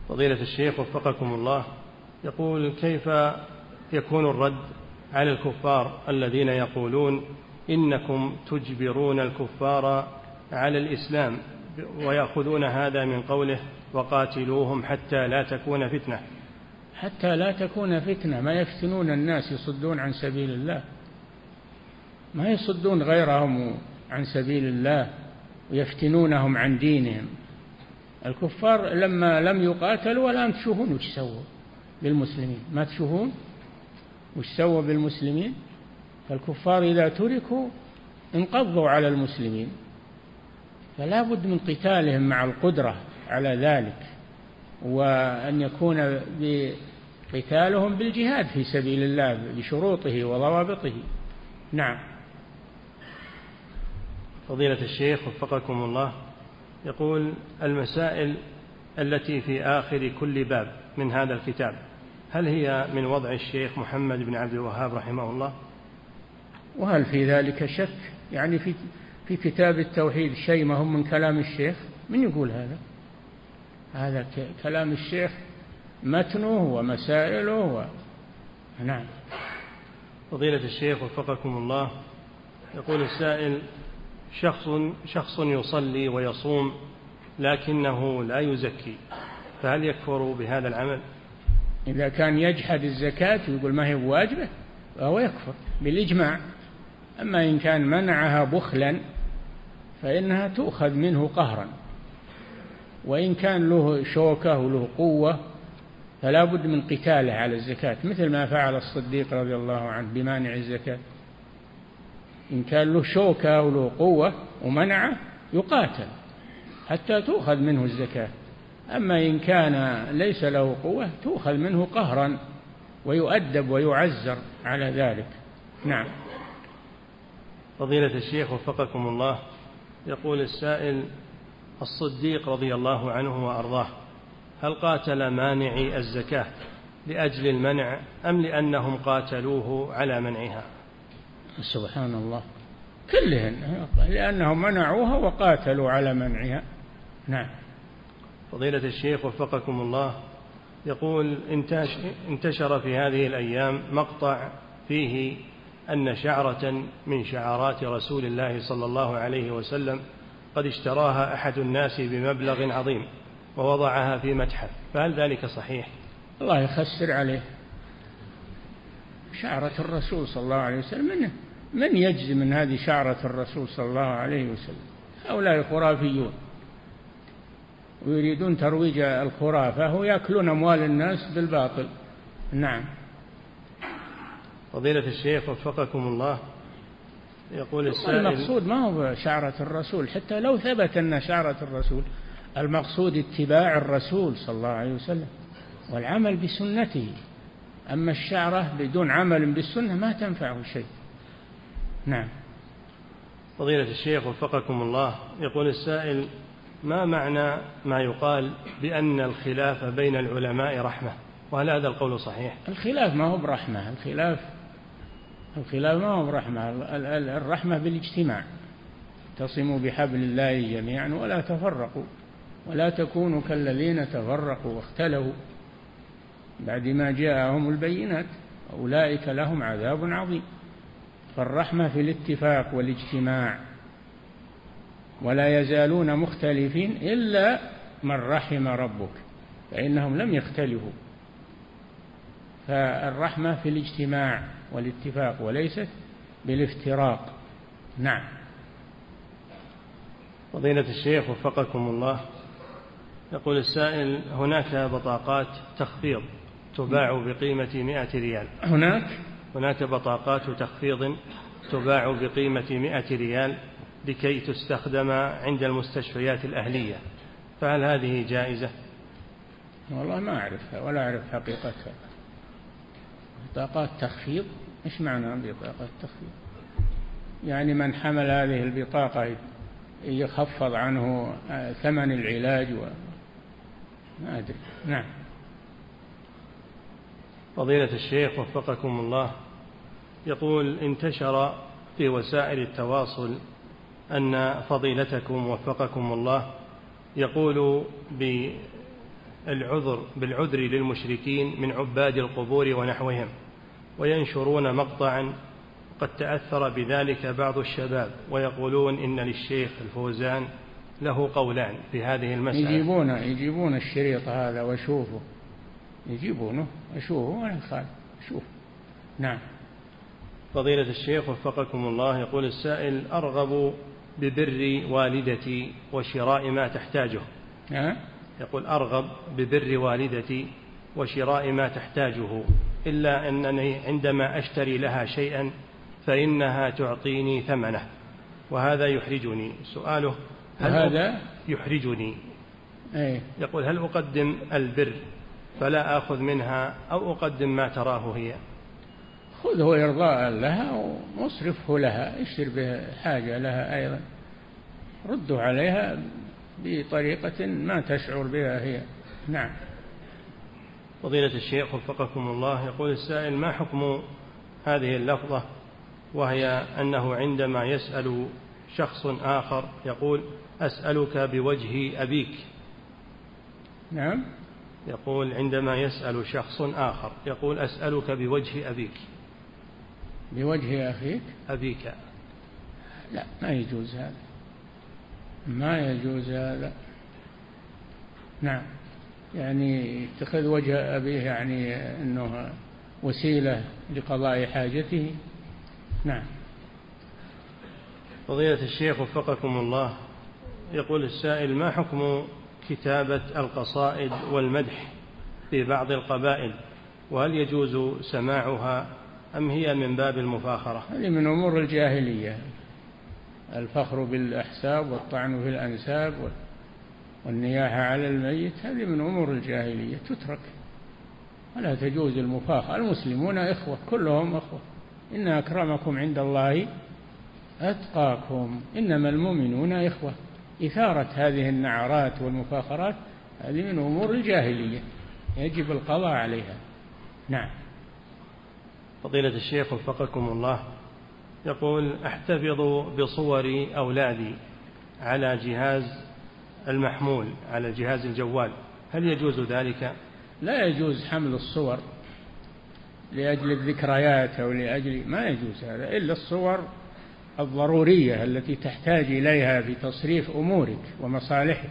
فضيلة الشيخ وفقكم الله يقول كيف يكون الرد على الكفار الذين يقولون إنكم تجبرون الكفار على الإسلام ويأخذون هذا من قوله وقاتلوهم حتى لا تكون فتنة؟ حتى لا تكون فتنة. ما يفتنون الناس يصدون عن سبيل الله. ما يصدون غيرهم عن سبيل الله ويفتنونهم عن دينهم. الكفار لما لم يقاتلوا والآن تشوفون وش سووا بالمسلمين. ما تشوفون وش سووا بالمسلمين؟ فالكفار إذا تركوا انقضوا على المسلمين. فلا بد من قتالهم مع القدرة على ذلك. وأن يكون قتالهم بالجهاد في سبيل الله بشروطه وضوابطه. نعم. فضيلة الشيخ وفقكم الله يقول المسائل التي في آخر كل باب من هذا الكتاب هل هي من وضع الشيخ محمد بن عبد الوهاب رحمه الله؟ وهل في ذلك شك؟ يعني في في كتاب التوحيد شيء ما هو من كلام الشيخ؟ من يقول هذا؟ هذا كلام الشيخ متنه ومسائله و... نعم. فضيلة الشيخ وفقكم الله يقول السائل شخص شخص يصلي ويصوم لكنه لا يزكي فهل يكفر بهذا العمل؟ إذا كان يجحد الزكاة ويقول ما هي بواجبة فهو يكفر بالإجماع. أما إن كان منعها بخلا فإنها تؤخذ منه قهرا. وإن كان له شوكة وله قوة فلا بد من قتاله على الزكاة مثل ما فعل الصديق رضي الله عنه بمانع الزكاة. إن كان له شوكة وله قوة ومنعه يقاتل حتى تؤخذ منه الزكاة. أما إن كان ليس له قوة تؤخذ منه قهرا ويؤدب ويعزر على ذلك. نعم. فضيلة الشيخ وفقكم الله يقول السائل الصديق رضي الله عنه وأرضاه هل قاتل مانعي الزكاة لأجل المنع أم لأنهم قاتلوه على منعها؟ سبحان الله. كلهن لأنهم منعوها وقاتلوا على منعها. نعم. فضيلة الشيخ وفقكم الله يقول انتشر في هذه الأيام مقطع فيه أن شعرة من شعارات رسول الله صلى الله عليه وسلم قد اشتراها أحد الناس بمبلغ عظيم ووضعها في متحف فهل ذلك صحيح؟ الله يخسر عليه. شعرة الرسول صلى الله عليه وسلم من, من يجزي من هذه شعرة الرسول صلى الله عليه وسلم؟ هؤلاء خرافيون ويريدون ترويج الخرافة ويأكلون أموال الناس بالباطل. نعم. فضيلة الشيخ وفقكم الله يقول السائل المقصود ما هو شعرة الرسول حتى لو ثبت أن شعرة الرسول المقصود اتباع الرسول صلى الله عليه وسلم والعمل بسنته. أما الشعرة بدون عمل بالسنة ما تنفعه شيء. نعم. فضيلة الشيخ وفقكم الله يقول السائل ما معنى ما يقال بأن الخلاف بين العلماء رحمة؟ وهل هذا القول صحيح؟ الخلاف ما هو برحمة الخلاف الخلاف ما هو برحمة. الرحمة بالاجتماع. تصموا بحبل الله جميعا ولا تفرقوا. ولا تكونوا كالذين تفرقوا واختلفوا بعد ما جاءهم البينات أولئك لهم عذاب عظيم. فالرحمة في الاتفاق والاجتماع. ولا يزالون مختلفين إلا من رحم ربك فإنهم لم يختلفوا. فالرحمة في الاجتماع. والاتفاق وليست بالافتراق. نعم. فضيلة الشيخ وفقكم الله يقول السائل هناك بطاقات تخفيض تباع بقيمة مئة ريال. هناك؟ هناك بطاقات تخفيض تباع بقيمة مئة ريال لكي تستخدم عند المستشفيات الأهلية. فهل هذه جائزة؟ والله ما أعرفها ولا أعرف حقيقتها. بطاقات تخفيض. إيش معنى بطاقات تخفيض؟ يعني من حمل هذه البطاقة يخفض عنه ثمن العلاج و... ما أدري. نعم. فضيلة الشيخ وفقكم الله يقول انتشر في وسائل التواصل أن فضيلتكم وفقكم الله يقول بالعذر بالعذر للمشركين من عباد القبور ونحوهم وينشرون مقطعا قد تأثر بذلك بعض الشباب ويقولون إن للشيخ الفوزان له قولان في هذه المسألة. يجيبون يجيبون الشريط هذا وشوفوا يجيبونه أشوفه ولا خالف شوف. نعم. فضيلة الشيخ وفقكم الله يقول السائل أرغب ببر والدتي وشراء ما تحتاجه. أه؟ يقول أرغب ببر والدتي وشراء ما تحتاجه إلا أنني عندما أشتري لها شيئا فإنها تعطيني ثمنه. وهذا يحرجني. سؤاله هل هذا؟ يحرجني. أي. يقول هل أقدم البر فلا آخذ منها أو أقدم ما تراه هي؟ خذه إرضاء لها واصرفه لها اشتر به حاجة لها أيضا. رده عليها بطريقة ما تشعر بها هي. نعم. فضيلة الشيخ وفقكم الله يقول السائل ما حكم هذه اللفظة؟ وهي أنه عندما يسأل شخص آخر يقول أسألك بوجه أبيك. نعم. يقول عندما يسأل شخص آخر يقول أسألك بوجه أبيك. بوجه أخيك؟ أبيك. لا ما يجوز هذا. ما يجوز هذا. نعم. يعني اتخذ وجه أبيه يعني أنه وسيلة لقضاء حاجته. نعم. فضيلة الشيخ وفقكم الله يقول السائل ما حكم كتابة القصائد والمدح في بعض القبائل؟ وهل يجوز سماعها أم هي من باب المفاخرة؟ هذه من أمور الجاهلية. الفخر بالأحساب والطعن في الأنساب والنياحة على الميت هذه من أمور الجاهلية تترك. ولا تجوز المفاخرة المسلمون إخوة كلهم إخوة. إن أكرمكم عند الله أتقاكم. إنما المؤمنون إخوة. إثارة هذه النعرات والمفاخرات هذه من أمور الجاهلية. يجب القضاء عليها. نعم. فضيلة الشيخ وفقكم الله. يقول احتفظ بصور أولادي على جهاز المحمول على جهاز الجوال. هل يجوز ذلك؟ لا يجوز حمل الصور لأجل الذكريات أو لأجل ما يجوز هذا إلا الصور الضرورية التي تحتاج إليها في تصريف أمورك ومصالحك.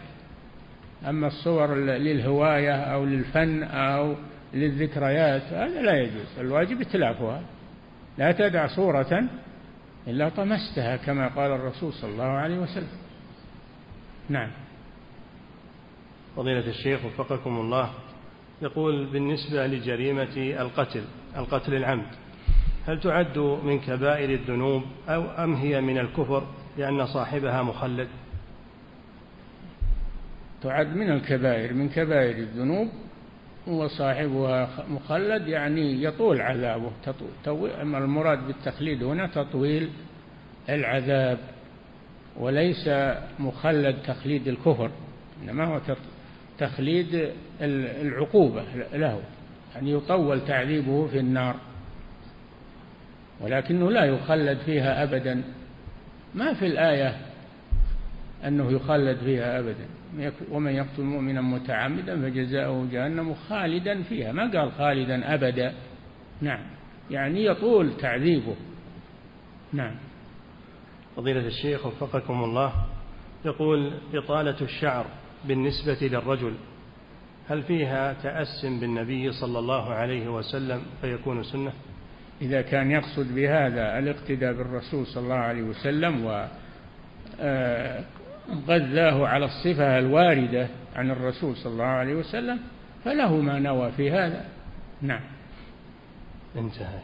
أما الصور للهواية أو للفن أو للذكريات هذا لا يجوز. الواجب إتلافها. لا تدع صورة إلا طمستها كما قال الرسول صلى الله عليه وسلم. نعم. فضيلة الشيخ وفقكم الله يقول بالنسبة لجريمة القتل القتل العمد هل تعد من كبائر الذنوب أو أم هي من الكفر لأن صاحبها مخلد؟ تعد من الكبائر من كبائر الذنوب وصاحبها مخلد يعني يطول عذابه. أما المراد بالتخليد هنا تطويل العذاب وليس مخلد تخليد الكفر إنما هو تخليد العقوبة له يعني يطول تعذيبه في النار. ولكنه لا يخلد فيها أبدا. ما في الآية أنه يخلد فيها أبدا. ومن يقتل مؤمنا متعمدا فجزاؤه جهنم خالدا فيها. ما قال خالدا أبدا. نعم. يعني يطول تعذيبه. نعم. فضيلة الشيخ وفقكم الله يقول إطالة الشعر بالنسبة للرجل هل فيها تأس بالنبي صلى الله عليه وسلم فيكون سنة؟ إذا كان يقصد بهذا الاقتداء بالرسول صلى الله عليه وسلم و آه، غذاه على الصفة الواردة عن الرسول صلى الله عليه وسلم فله ما نوى في هذا. نعم. انتهى.